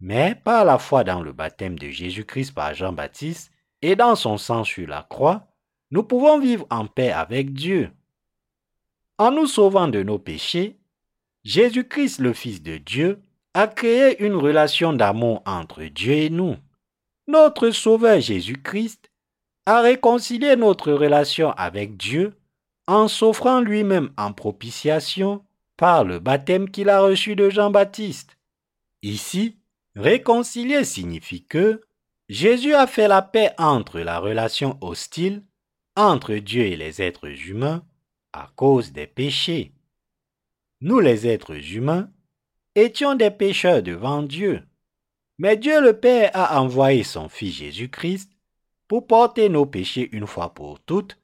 Mais par la foi dans le baptême de Jésus-Christ par Jean-Baptiste et dans son sang sur la croix, nous pouvons vivre en paix avec Dieu. En nous sauvant de nos péchés, Jésus-Christ, le Fils de Dieu, a créé une relation d'amour entre Dieu et nous notre Sauveur Jésus-Christ a réconcilié notre relation avec Dieu en s'offrant lui-même en propitiation par le baptême qu'il a reçu de Jean-Baptiste. Ici, réconcilier signifie que Jésus a fait la paix entre la relation hostile entre Dieu et les êtres humains à cause des péchés. Nous les êtres humains étions des pécheurs devant Dieu. Mais Dieu le Père a envoyé son Fils Jésus-Christ pour porter nos péchés une fois pour toutes,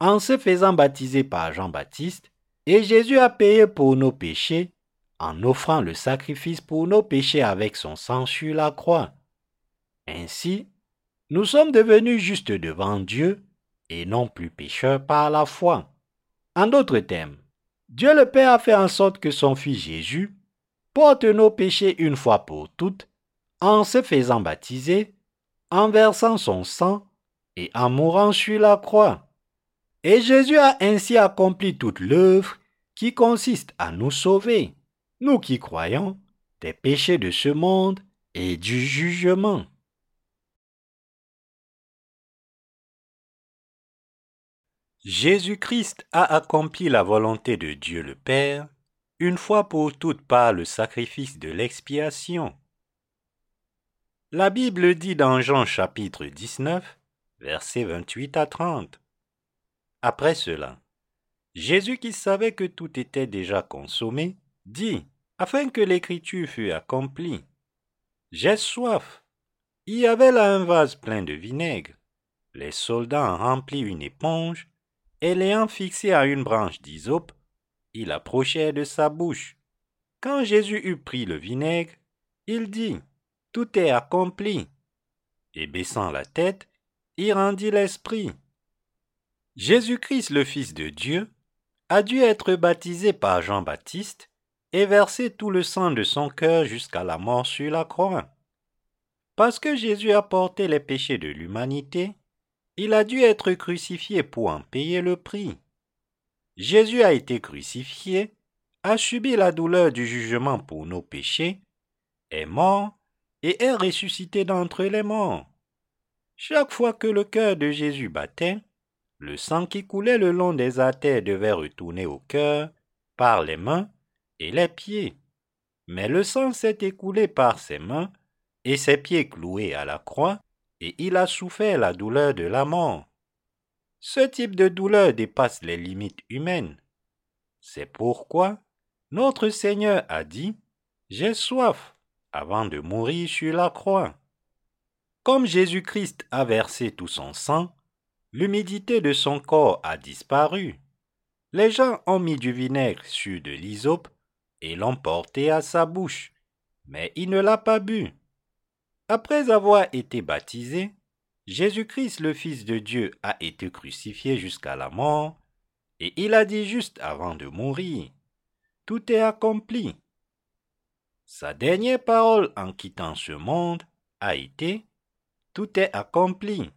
en se faisant baptiser par Jean-Baptiste, et Jésus a payé pour nos péchés en offrant le sacrifice pour nos péchés avec son sang sur la croix. Ainsi, nous sommes devenus justes devant Dieu et non plus pécheurs par la foi. En d'autres termes, Dieu le Père a fait en sorte que son Fils Jésus porte nos péchés une fois pour toutes en se faisant baptiser, en versant son sang et en mourant sur la croix. Et Jésus a ainsi accompli toute l'œuvre qui consiste à nous sauver, nous qui croyons, des péchés de ce monde et du jugement. Jésus-Christ a accompli la volonté de Dieu le Père une fois pour toutes par le sacrifice de l'expiation. La Bible dit dans Jean chapitre 19, versets 28 à 30. Après cela, Jésus qui savait que tout était déjà consommé, dit, afin que l'écriture fût accomplie, J'ai soif. Il y avait là un vase plein de vinaigre. Les soldats en remplirent une éponge, et l'ayant fixé à une branche d'hysope, il approchait de sa bouche. Quand Jésus eut pris le vinaigre, il dit, Tout est accompli. Et baissant la tête, il rendit l'esprit. Jésus-Christ, le Fils de Dieu, a dû être baptisé par Jean-Baptiste et verser tout le sang de son cœur jusqu'à la mort sur la croix. Parce que Jésus a porté les péchés de l'humanité, il a dû être crucifié pour en payer le prix. Jésus a été crucifié, a subi la douleur du jugement pour nos péchés, est mort et est ressuscité d'entre les morts. Chaque fois que le cœur de Jésus battait, le sang qui coulait le long des artères devait retourner au cœur par les mains et les pieds. Mais le sang s'est écoulé par ses mains et ses pieds cloués à la croix, et il a souffert la douleur de la mort. Ce type de douleur dépasse les limites humaines. C'est pourquoi notre Seigneur a dit J'ai soif avant de mourir sur la croix. Comme Jésus-Christ a versé tout son sang, l'humidité de son corps a disparu. Les gens ont mis du vinaigre sur de l'hysope et l'ont porté à sa bouche, mais il ne l'a pas bu. Après avoir été baptisé, Jésus-Christ le Fils de Dieu a été crucifié jusqu'à la mort, et il a dit juste avant de mourir, Tout est accompli. Sa dernière parole en quittant ce monde a été, tout est accompli.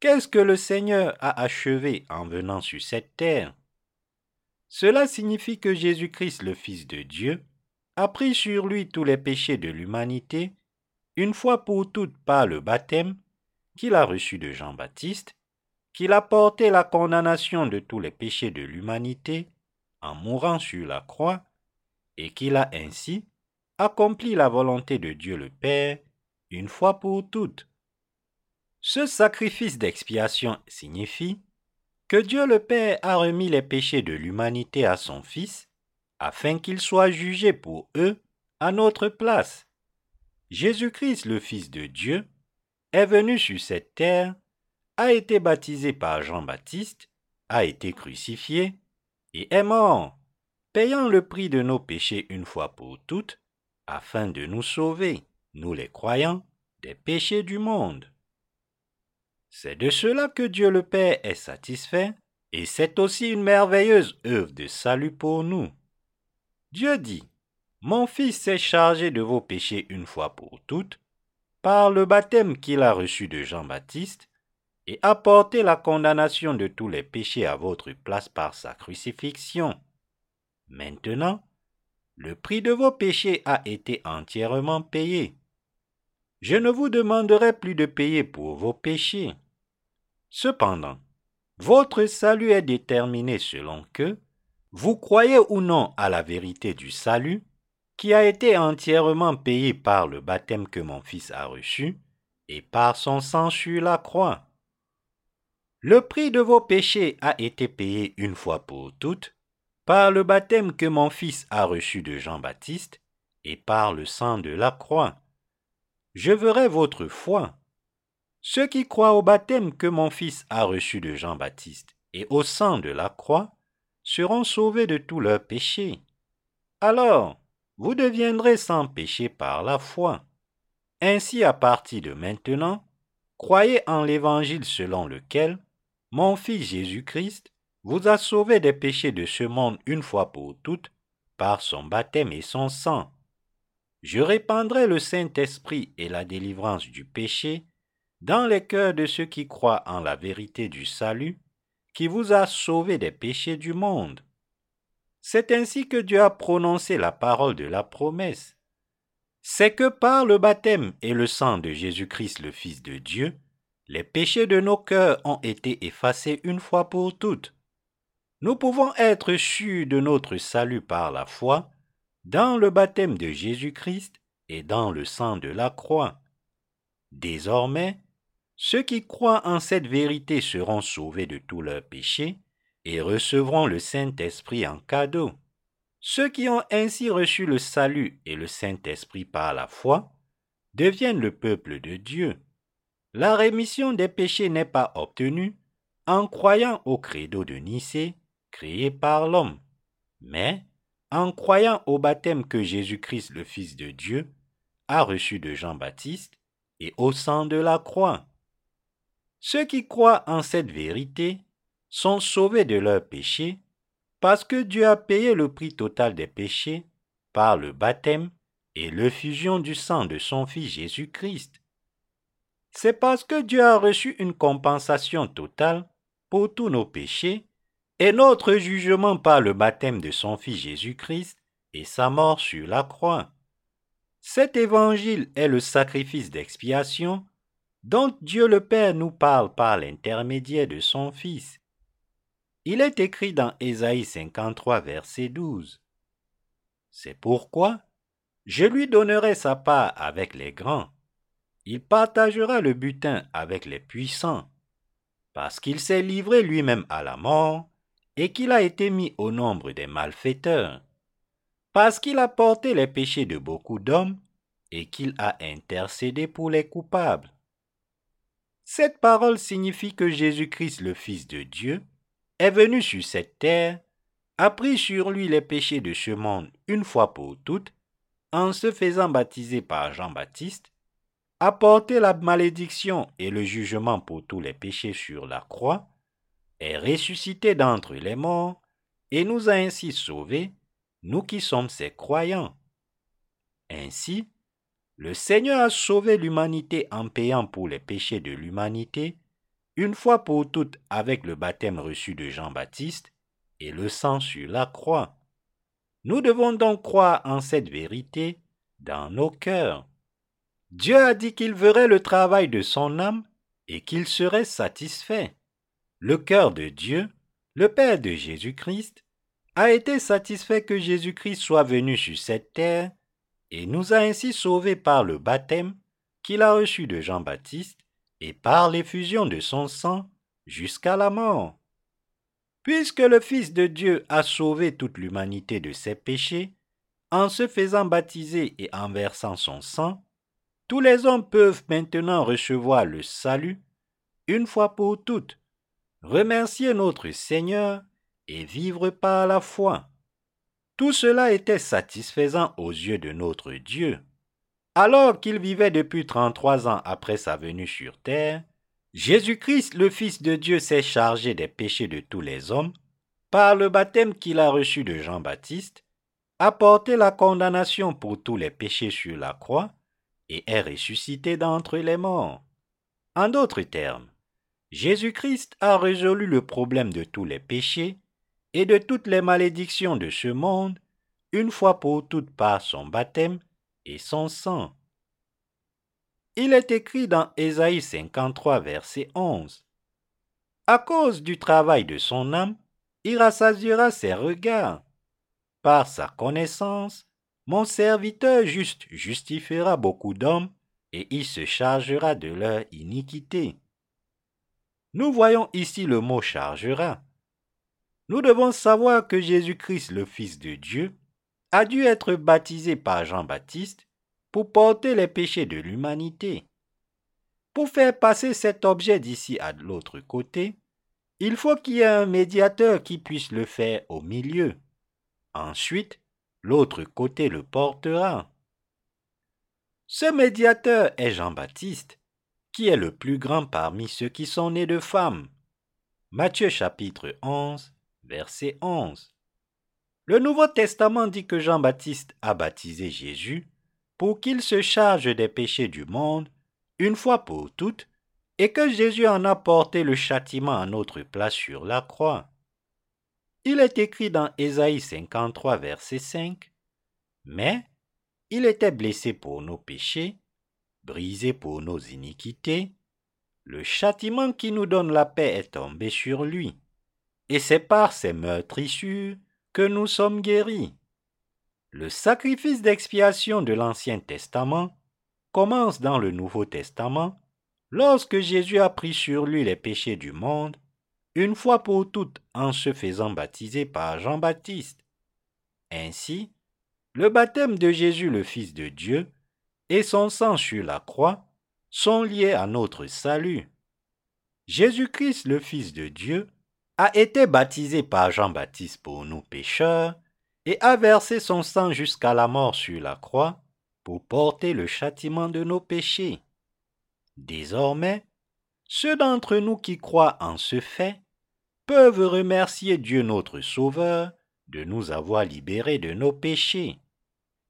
Qu'est-ce que le Seigneur a achevé en venant sur cette terre? Cela signifie que Jésus-Christ, le Fils de Dieu, a pris sur lui tous les péchés de l'humanité, une fois pour toutes par le baptême qu'il a reçu de Jean-Baptiste, qu'il a porté la condamnation de tous les péchés de l'humanité en mourant sur la croix, et qu'il a ainsi accompli la volonté de Dieu le Père une fois pour toutes. Ce sacrifice d'expiation signifie que Dieu le Père a remis les péchés de l'humanité à son Fils, afin qu'il soit jugé pour eux à notre place. Jésus-Christ, le Fils de Dieu, est venu sur cette terre, a été baptisé par Jean-Baptiste, a été crucifié et est mort, payant le prix de nos péchés une fois pour toutes, afin de nous sauver, nous les croyants, des péchés du monde. C'est de cela que Dieu le Père est satisfait, et c'est aussi une merveilleuse œuvre de salut pour nous. Dieu dit, Mon Fils s'est chargé de vos péchés une fois pour toutes, par le baptême qu'il a reçu de Jean-Baptiste, et a porté la condamnation de tous les péchés à votre place par sa crucifixion. Maintenant, le prix de vos péchés a été entièrement payé. Je ne vous demanderai plus de payer pour vos péchés. Cependant, votre salut est déterminé selon que vous croyez ou non à la vérité du salut qui a été entièrement payé par le baptême que mon Fils a reçu et par son sang sur la croix. Le prix de vos péchés a été payé une fois pour toutes par le baptême que mon Fils a reçu de Jean-Baptiste et par le sang de la croix. Je verrai votre foi. Ceux qui croient au baptême que mon Fils a reçu de Jean-Baptiste et au sang de la croix seront sauvés de tous leurs péchés. Alors, vous deviendrez sans péché par la foi. Ainsi, à partir de maintenant, croyez en l'évangile selon lequel mon Fils Jésus-Christ vous a sauvé des péchés de ce monde une fois pour toutes par son baptême et son sang. Je répandrai le Saint-Esprit et la délivrance du péché dans les cœurs de ceux qui croient en la vérité du salut, qui vous a sauvé des péchés du monde. C'est ainsi que Dieu a prononcé la parole de la promesse. C'est que par le baptême et le sang de Jésus-Christ le Fils de Dieu, les péchés de nos cœurs ont été effacés une fois pour toutes. Nous pouvons être sûrs de notre salut par la foi dans le baptême de Jésus-Christ et dans le sang de la croix. Désormais, ceux qui croient en cette vérité seront sauvés de tous leurs péchés et recevront le Saint-Esprit en cadeau. Ceux qui ont ainsi reçu le salut et le Saint-Esprit par la foi deviennent le peuple de Dieu. La rémission des péchés n'est pas obtenue en croyant au credo de Nicée créé par l'homme, mais en croyant au baptême que Jésus-Christ, le Fils de Dieu, a reçu de Jean-Baptiste et au sang de la croix. Ceux qui croient en cette vérité sont sauvés de leurs péchés parce que Dieu a payé le prix total des péchés par le baptême et l'effusion du sang de son Fils Jésus-Christ. C'est parce que Dieu a reçu une compensation totale pour tous nos péchés et notre jugement par le baptême de son Fils Jésus-Christ et sa mort sur la croix. Cet évangile est le sacrifice d'expiation dont Dieu le Père nous parle par l'intermédiaire de son Fils. Il est écrit dans Ésaïe 53, verset 12. C'est pourquoi je lui donnerai sa part avec les grands. Il partagera le butin avec les puissants, parce qu'il s'est livré lui-même à la mort et qu'il a été mis au nombre des malfaiteurs, parce qu'il a porté les péchés de beaucoup d'hommes et qu'il a intercédé pour les coupables. Cette parole signifie que Jésus-Christ, le Fils de Dieu, est venu sur cette terre, a pris sur lui les péchés de ce monde une fois pour toutes, en se faisant baptiser par Jean-Baptiste, a porté la malédiction et le jugement pour tous les péchés sur la croix, est ressuscité d'entre les morts, et nous a ainsi sauvés, nous qui sommes ses croyants. Ainsi, le Seigneur a sauvé l'humanité en payant pour les péchés de l'humanité une fois pour toutes avec le baptême reçu de Jean-Baptiste et le sang sur la croix. Nous devons donc croire en cette vérité dans nos cœurs. Dieu a dit qu'il verrait le travail de son âme et qu'il serait satisfait. Le cœur de Dieu, le Père de Jésus-Christ, a été satisfait que Jésus-Christ soit venu sur cette terre et nous a ainsi sauvés par le baptême qu'il a reçu de Jean-Baptiste et par l'effusion de son sang jusqu'à la mort. Puisque le Fils de Dieu a sauvé toute l'humanité de ses péchés, en se faisant baptiser et en versant son sang, tous les hommes peuvent maintenant recevoir le salut une fois pour toutes, remercier notre Seigneur et vivre par la foi. Tout cela était satisfaisant aux yeux de notre Dieu. Alors qu'il vivait depuis 33 ans après sa venue sur terre, Jésus-Christ, le Fils de Dieu, s'est chargé des péchés de tous les hommes par le baptême qu'il a reçu de Jean-Baptiste, a porté la condamnation pour tous les péchés sur la croix et est ressuscité d'entre les morts. En d'autres termes, Jésus-Christ a résolu le problème de tous les péchés et de toutes les malédictions de ce monde une fois pour toutes par son baptême et son sang. Il est écrit dans Ésaïe 53, verset 11. À cause du travail de son âme, il rassasiera ses regards. Par sa connaissance, mon serviteur juste justifiera beaucoup d'hommes et il se chargera de leur iniquité. Nous voyons ici le mot chargera. Nous devons savoir que Jésus-Christ, le Fils de Dieu, a dû être baptisé par Jean-Baptiste pour porter les péchés de l'humanité. Pour faire passer cet objet d'ici à l'autre côté, il faut qu'il y ait un médiateur qui puisse le faire au milieu. Ensuite, l'autre côté le portera. Ce médiateur est Jean-Baptiste, qui est le plus grand parmi ceux qui sont nés de femmes. Matthieu chapitre 11, verset 11. Le Nouveau Testament dit que Jean-Baptiste a baptisé Jésus pour qu'il se charge des péchés du monde une fois pour toutes et que Jésus en a porté le châtiment à notre place sur la croix. Il est écrit dans Ésaïe 53, verset 5, Mais il était blessé pour nos péchés, brisé pour nos iniquités, le châtiment qui nous donne la paix est tombé sur lui, et c'est par ses meurtrissures que nous sommes guéris. Le sacrifice d'expiation de l'Ancien Testament commence dans le Nouveau Testament, lorsque Jésus a pris sur lui les péchés du monde, une fois pour toutes en se faisant baptiser par Jean-Baptiste. Ainsi, le baptême de Jésus le Fils de Dieu et son sang sur la croix sont liés à notre salut. Jésus-Christ le Fils de Dieu a été baptisé par Jean-Baptiste pour nous pécheurs et a versé son sang jusqu'à la mort sur la croix pour porter le châtiment de nos péchés. Désormais, ceux d'entre nous qui croient en ce fait peuvent remercier Dieu notre Sauveur de nous avoir libérés de nos péchés.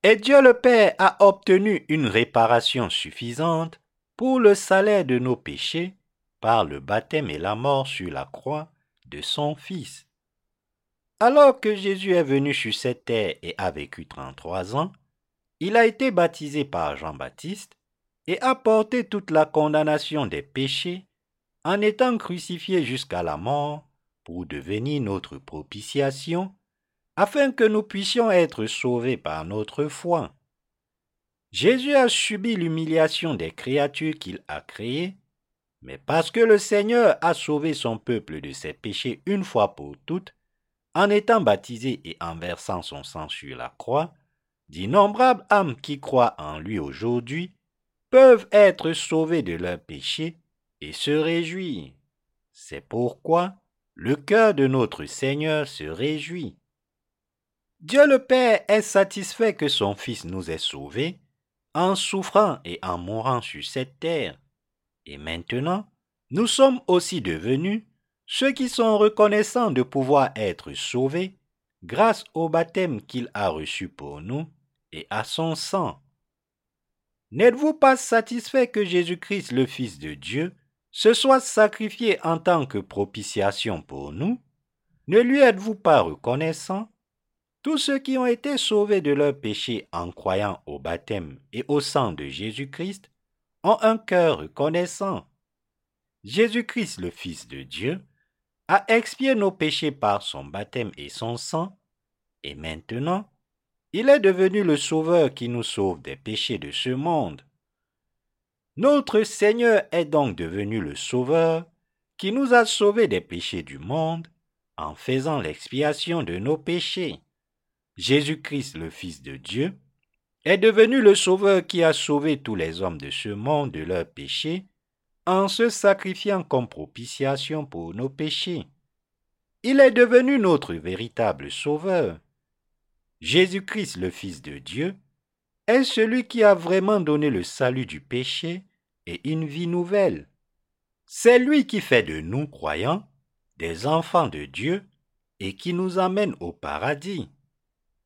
Et Dieu le Père a obtenu une réparation suffisante pour le salaire de nos péchés par le baptême et la mort sur la croix de son Fils. Alors que Jésus est venu sur cette terre et a vécu 33 ans, il a été baptisé par Jean-Baptiste et a porté toute la condamnation des péchés en étant crucifié jusqu'à la mort pour devenir notre propitiation, afin que nous puissions être sauvés par notre foi. Jésus a subi l'humiliation des créatures qu'il a créées, mais parce que le Seigneur a sauvé son peuple de ses péchés une fois pour toutes, en étant baptisé et en versant son sang sur la croix, d'innombrables âmes qui croient en lui aujourd'hui peuvent être sauvées de leurs péchés et se réjouir. C'est pourquoi le cœur de notre Seigneur se réjouit. Dieu le Père est satisfait que son Fils nous ait sauvés en souffrant et en mourant sur cette terre. Et maintenant, nous sommes aussi devenus ceux qui sont reconnaissants de pouvoir être sauvés grâce au baptême qu'il a reçu pour nous et à son sang. N'êtes-vous pas satisfait que Jésus-Christ, le Fils de Dieu, se soit sacrifié en tant que propitiation pour nous? Ne lui êtes-vous pas reconnaissant? Tous ceux qui ont été sauvés de leurs péchés en croyant au baptême et au sang de Jésus-Christ ont un cœur reconnaissant. Jésus-Christ, le Fils de Dieu, a expié nos péchés par son baptême et son sang, et maintenant, il est devenu le Sauveur qui nous sauve des péchés de ce monde. Notre Seigneur est donc devenu le Sauveur qui nous a sauvés des péchés du monde en faisant l'expiation de nos péchés. Jésus-Christ, le Fils de Dieu, est devenu le Sauveur qui a sauvé tous les hommes de ce monde de leurs péchés en se sacrifiant comme propitiation pour nos péchés. Il est devenu notre véritable Sauveur. Jésus-Christ, le Fils de Dieu, est celui qui a vraiment donné le salut du péché et une vie nouvelle. C'est lui qui fait de nous croyants des enfants de Dieu et qui nous amène au paradis.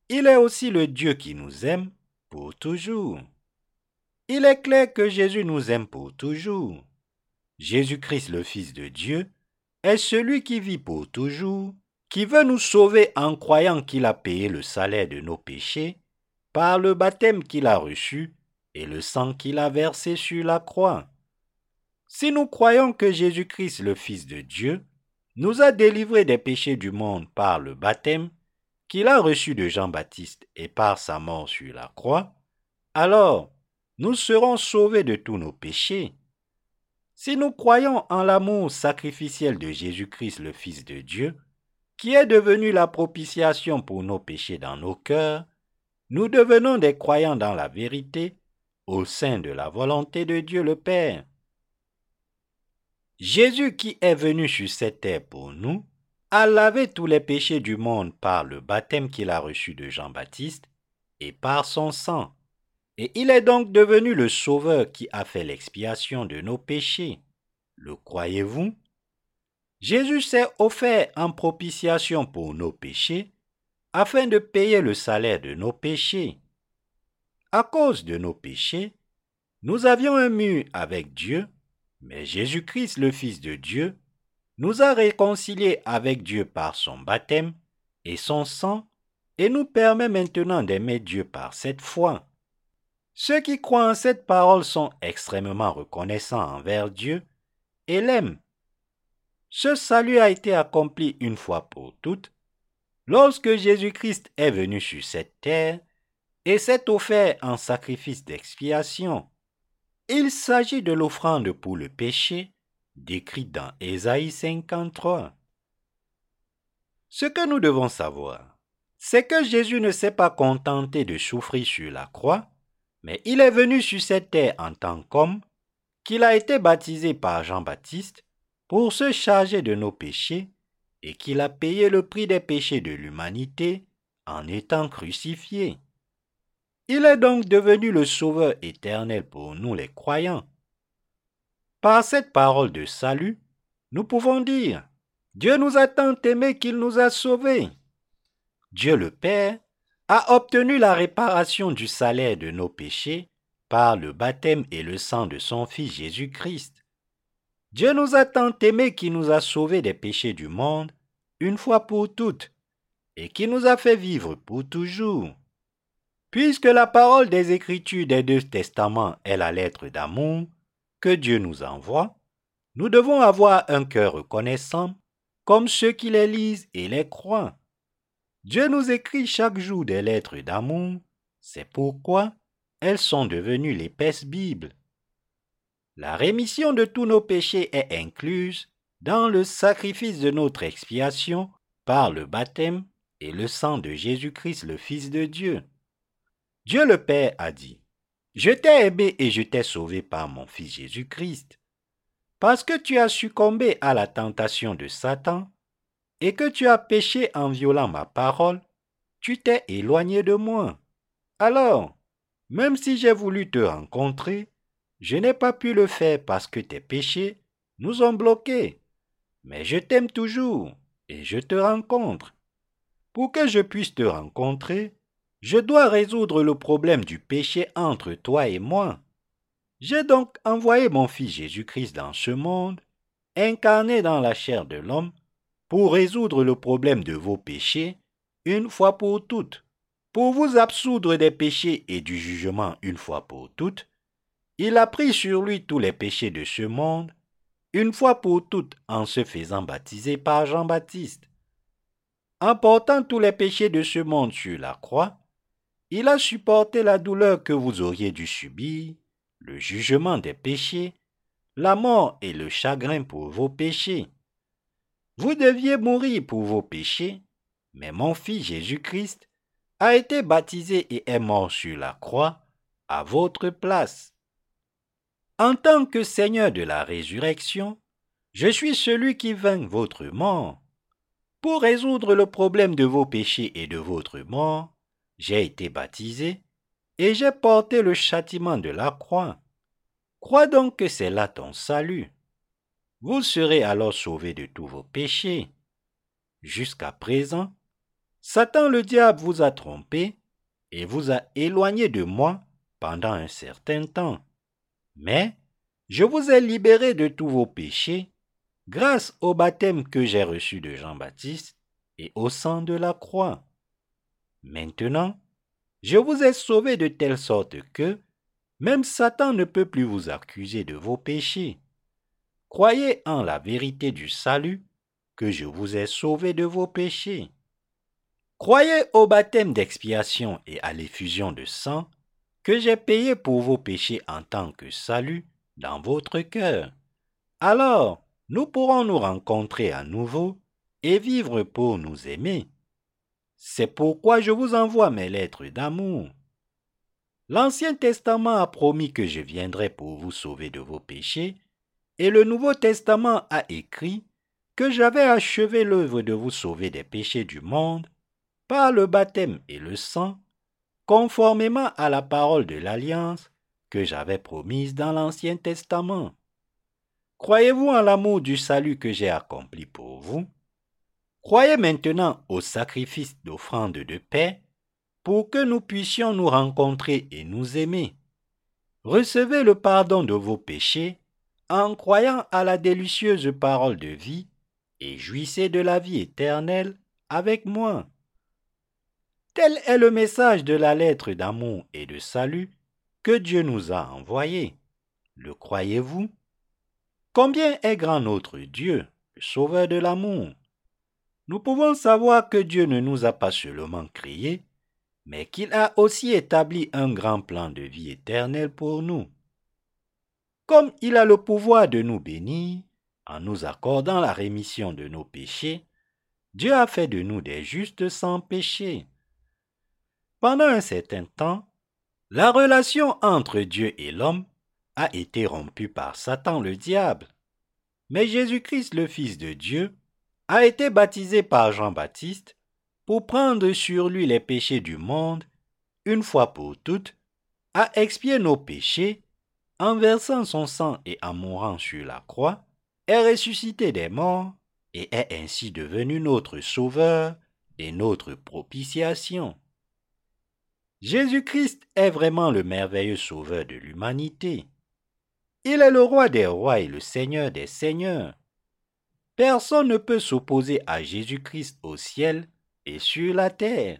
Il est aussi le Dieu qui nous aime pour toujours. Il est clair que Jésus nous aime pour toujours. Jésus-Christ, le Fils de Dieu, est celui qui vit pour toujours qui veut nous sauver en croyant qu'il a payé le salaire de nos péchés par le baptême qu'il a reçu et le sang qu'il a versé sur la croix. Si nous croyons que Jésus-Christ, le Fils de Dieu, nous a délivrés des péchés du monde par le baptême qu'il a reçu de Jean-Baptiste et par sa mort sur la croix, alors nous serons sauvés de tous nos péchés. Si nous croyons en l'amour sacrificiel de Jésus-Christ, le Fils de Dieu, qui est devenu la propitiation pour nos péchés dans nos cœurs, nous devenons des croyants dans la vérité au sein de la volonté de Dieu le Père. Jésus qui est venu sur cette terre pour nous, a lavé tous les péchés du monde par le baptême qu'il a reçu de Jean-Baptiste et par son sang. Et il est donc devenu le Sauveur qui a fait l'expiation de nos péchés. Le croyez-vous? Jésus s'est offert en propitiation pour nos péchés, afin de payer le salaire de nos péchés. À cause de nos péchés, nous avions un mur avec Dieu, mais Jésus-Christ, le Fils de Dieu, nous a réconciliés avec Dieu par son baptême et son sang, et nous permet maintenant d'aimer Dieu par cette foi. Ceux qui croient en cette parole sont extrêmement reconnaissants envers Dieu et l'aiment ce salut a été accompli une fois pour toutes lorsque Jésus-Christ est venu sur cette terre et s'est offert en sacrifice d'expiation. Il s'agit de l'offrande pour le péché, décrite dans Ésaïe 53. Ce que nous devons savoir, c'est que Jésus ne s'est pas contenté de souffrir sur la croix, mais il est venu sur cette terre en tant qu'homme, qu'il a été baptisé par Jean-Baptiste pour se charger de nos péchés et qu'il a payé le prix des péchés de l'humanité en étant crucifié. Il est donc devenu le Sauveur éternel pour nous les croyants. Par cette parole de salut, nous pouvons dire, Dieu nous a tant aimés qu'il nous a sauvés. Dieu le Père a obtenu la réparation du salaire de nos péchés par le baptême et le sang de son Fils Jésus-Christ. Dieu nous a tant aimés qu'il nous a sauvés des péchés du monde, une fois pour toutes, et qui nous a fait vivre pour toujours. Puisque la parole des Écritures des deux testaments est la lettre d'amour que Dieu nous envoie, nous devons avoir un cœur reconnaissant comme ceux qui les lisent et les croient. Dieu nous écrit chaque jour des lettres d'amour, c'est pourquoi elles sont devenues l'épaisse Bible. La rémission de tous nos péchés est incluse dans le sacrifice de notre expiation par le baptême et le sang de Jésus-Christ le Fils de Dieu. Dieu le Père a dit, Je t'ai aimé et je t'ai sauvé par mon Fils Jésus-Christ. Parce que tu as succombé à la tentation de Satan et que tu as péché en violant ma parole, tu t'es éloigné de moi. Alors, même si j'ai voulu te rencontrer, je n'ai pas pu le faire parce que tes péchés nous ont bloqués. Mais je t'aime toujours et je te rencontre. Pour que je puisse te rencontrer, je dois résoudre le problème du péché entre toi et moi. J'ai donc envoyé mon Fils Jésus-Christ dans ce monde, incarné dans la chair de l'homme, pour résoudre le problème de vos péchés une fois pour toutes, pour vous absoudre des péchés et du jugement une fois pour toutes. Il a pris sur lui tous les péchés de ce monde, une fois pour toutes en se faisant baptiser par Jean-Baptiste. En portant tous les péchés de ce monde sur la croix, il a supporté la douleur que vous auriez dû subir, le jugement des péchés, la mort et le chagrin pour vos péchés. Vous deviez mourir pour vos péchés, mais mon Fils Jésus-Christ a été baptisé et est mort sur la croix à votre place. En tant que Seigneur de la résurrection, je suis celui qui vainc votre mort. Pour résoudre le problème de vos péchés et de votre mort, j'ai été baptisé et j'ai porté le châtiment de la croix. Crois donc que c'est là ton salut. Vous serez alors sauvés de tous vos péchés. Jusqu'à présent, Satan le diable vous a trompé et vous a éloigné de moi pendant un certain temps. Mais je vous ai libéré de tous vos péchés grâce au baptême que j'ai reçu de Jean-Baptiste et au sang de la croix. Maintenant, je vous ai sauvé de telle sorte que même Satan ne peut plus vous accuser de vos péchés. Croyez en la vérité du salut, que je vous ai sauvé de vos péchés. Croyez au baptême d'expiation et à l'effusion de sang que j'ai payé pour vos péchés en tant que salut dans votre cœur. Alors, nous pourrons nous rencontrer à nouveau et vivre pour nous aimer. C'est pourquoi je vous envoie mes lettres d'amour. L'Ancien Testament a promis que je viendrai pour vous sauver de vos péchés, et le Nouveau Testament a écrit que j'avais achevé l'œuvre de vous sauver des péchés du monde par le baptême et le sang, conformément à la parole de l'alliance que j'avais promise dans l'Ancien Testament. Croyez-vous en l'amour du salut que j'ai accompli pour vous? Croyez maintenant au sacrifice d'offrande de paix pour que nous puissions nous rencontrer et nous aimer. Recevez le pardon de vos péchés en croyant à la délicieuse parole de vie et jouissez de la vie éternelle avec moi. Tel est le message de la lettre d'amour et de salut que Dieu nous a envoyé. Le croyez-vous? Combien est grand notre Dieu, Sauveur de l'amour? Nous pouvons savoir que Dieu ne nous a pas seulement créés, mais qu'il a aussi établi un grand plan de vie éternelle pour nous. Comme il a le pouvoir de nous bénir, en nous accordant la rémission de nos péchés, Dieu a fait de nous des justes sans péché. Pendant un certain temps, la relation entre Dieu et l'homme a été rompue par Satan le diable. Mais Jésus-Christ, le Fils de Dieu, a été baptisé par Jean-Baptiste pour prendre sur lui les péchés du monde, une fois pour toutes, a expié nos péchés en versant son sang et en mourant sur la croix, est ressuscité des morts et est ainsi devenu notre Sauveur et notre propitiation. Jésus-Christ est vraiment le merveilleux Sauveur de l'humanité. Il est le roi des rois et le Seigneur des seigneurs. Personne ne peut s'opposer à Jésus-Christ au ciel et sur la terre.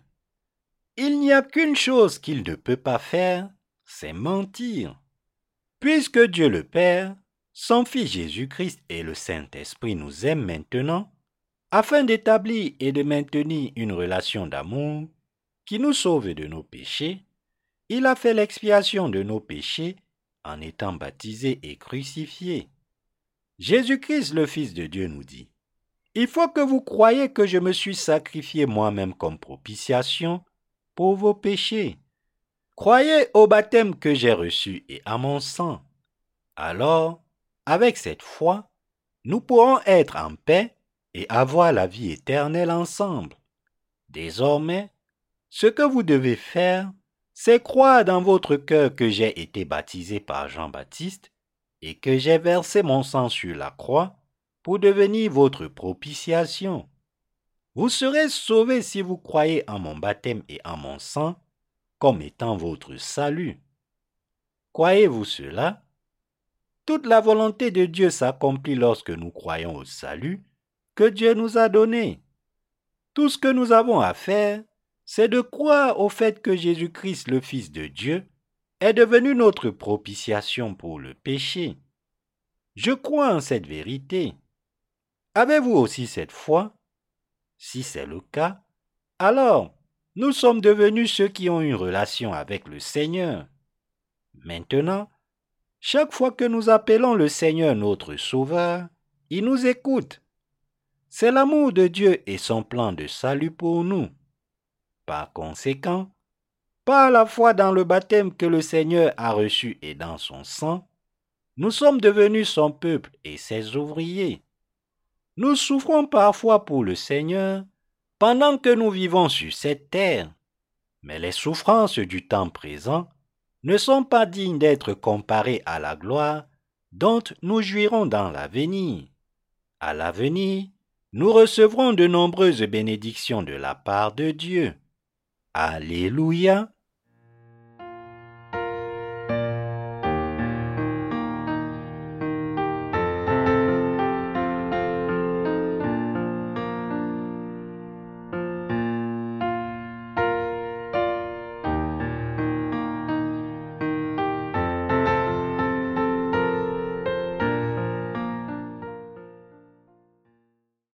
Il n'y a qu'une chose qu'il ne peut pas faire, c'est mentir. Puisque Dieu le Père, son Fils Jésus-Christ et le Saint-Esprit nous aiment maintenant, afin d'établir et de maintenir une relation d'amour qui nous sauve de nos péchés, il a fait l'expiation de nos péchés en étant baptisé et crucifié. Jésus-Christ, le Fils de Dieu, nous dit, Il faut que vous croyiez que je me suis sacrifié moi-même comme propitiation pour vos péchés. Croyez au baptême que j'ai reçu et à mon sang. Alors, avec cette foi, nous pourrons être en paix et avoir la vie éternelle ensemble. Désormais, ce que vous devez faire, c'est croire dans votre cœur que j'ai été baptisé par Jean-Baptiste et que j'ai versé mon sang sur la croix pour devenir votre propitiation. Vous serez sauvés si vous croyez en mon baptême et en mon sang comme étant votre salut. Croyez-vous cela? Toute la volonté de Dieu s'accomplit lorsque nous croyons au salut que Dieu nous a donné. Tout ce que nous avons à faire, c'est de croire au fait que Jésus-Christ, le Fils de Dieu, est devenu notre propitiation pour le péché. Je crois en cette vérité. Avez-vous aussi cette foi? Si c'est le cas, alors nous sommes devenus ceux qui ont une relation avec le Seigneur. Maintenant, chaque fois que nous appelons le Seigneur notre Sauveur, il nous écoute. C'est l'amour de Dieu et son plan de salut pour nous. Par conséquent, par la foi dans le baptême que le Seigneur a reçu et dans son sang, nous sommes devenus son peuple et ses ouvriers. Nous souffrons parfois pour le Seigneur pendant que nous vivons sur cette terre, mais les souffrances du temps présent ne sont pas dignes d'être comparées à la gloire dont nous jouirons dans l'avenir. À l'avenir, nous recevrons de nombreuses bénédictions de la part de Dieu. Alléluia.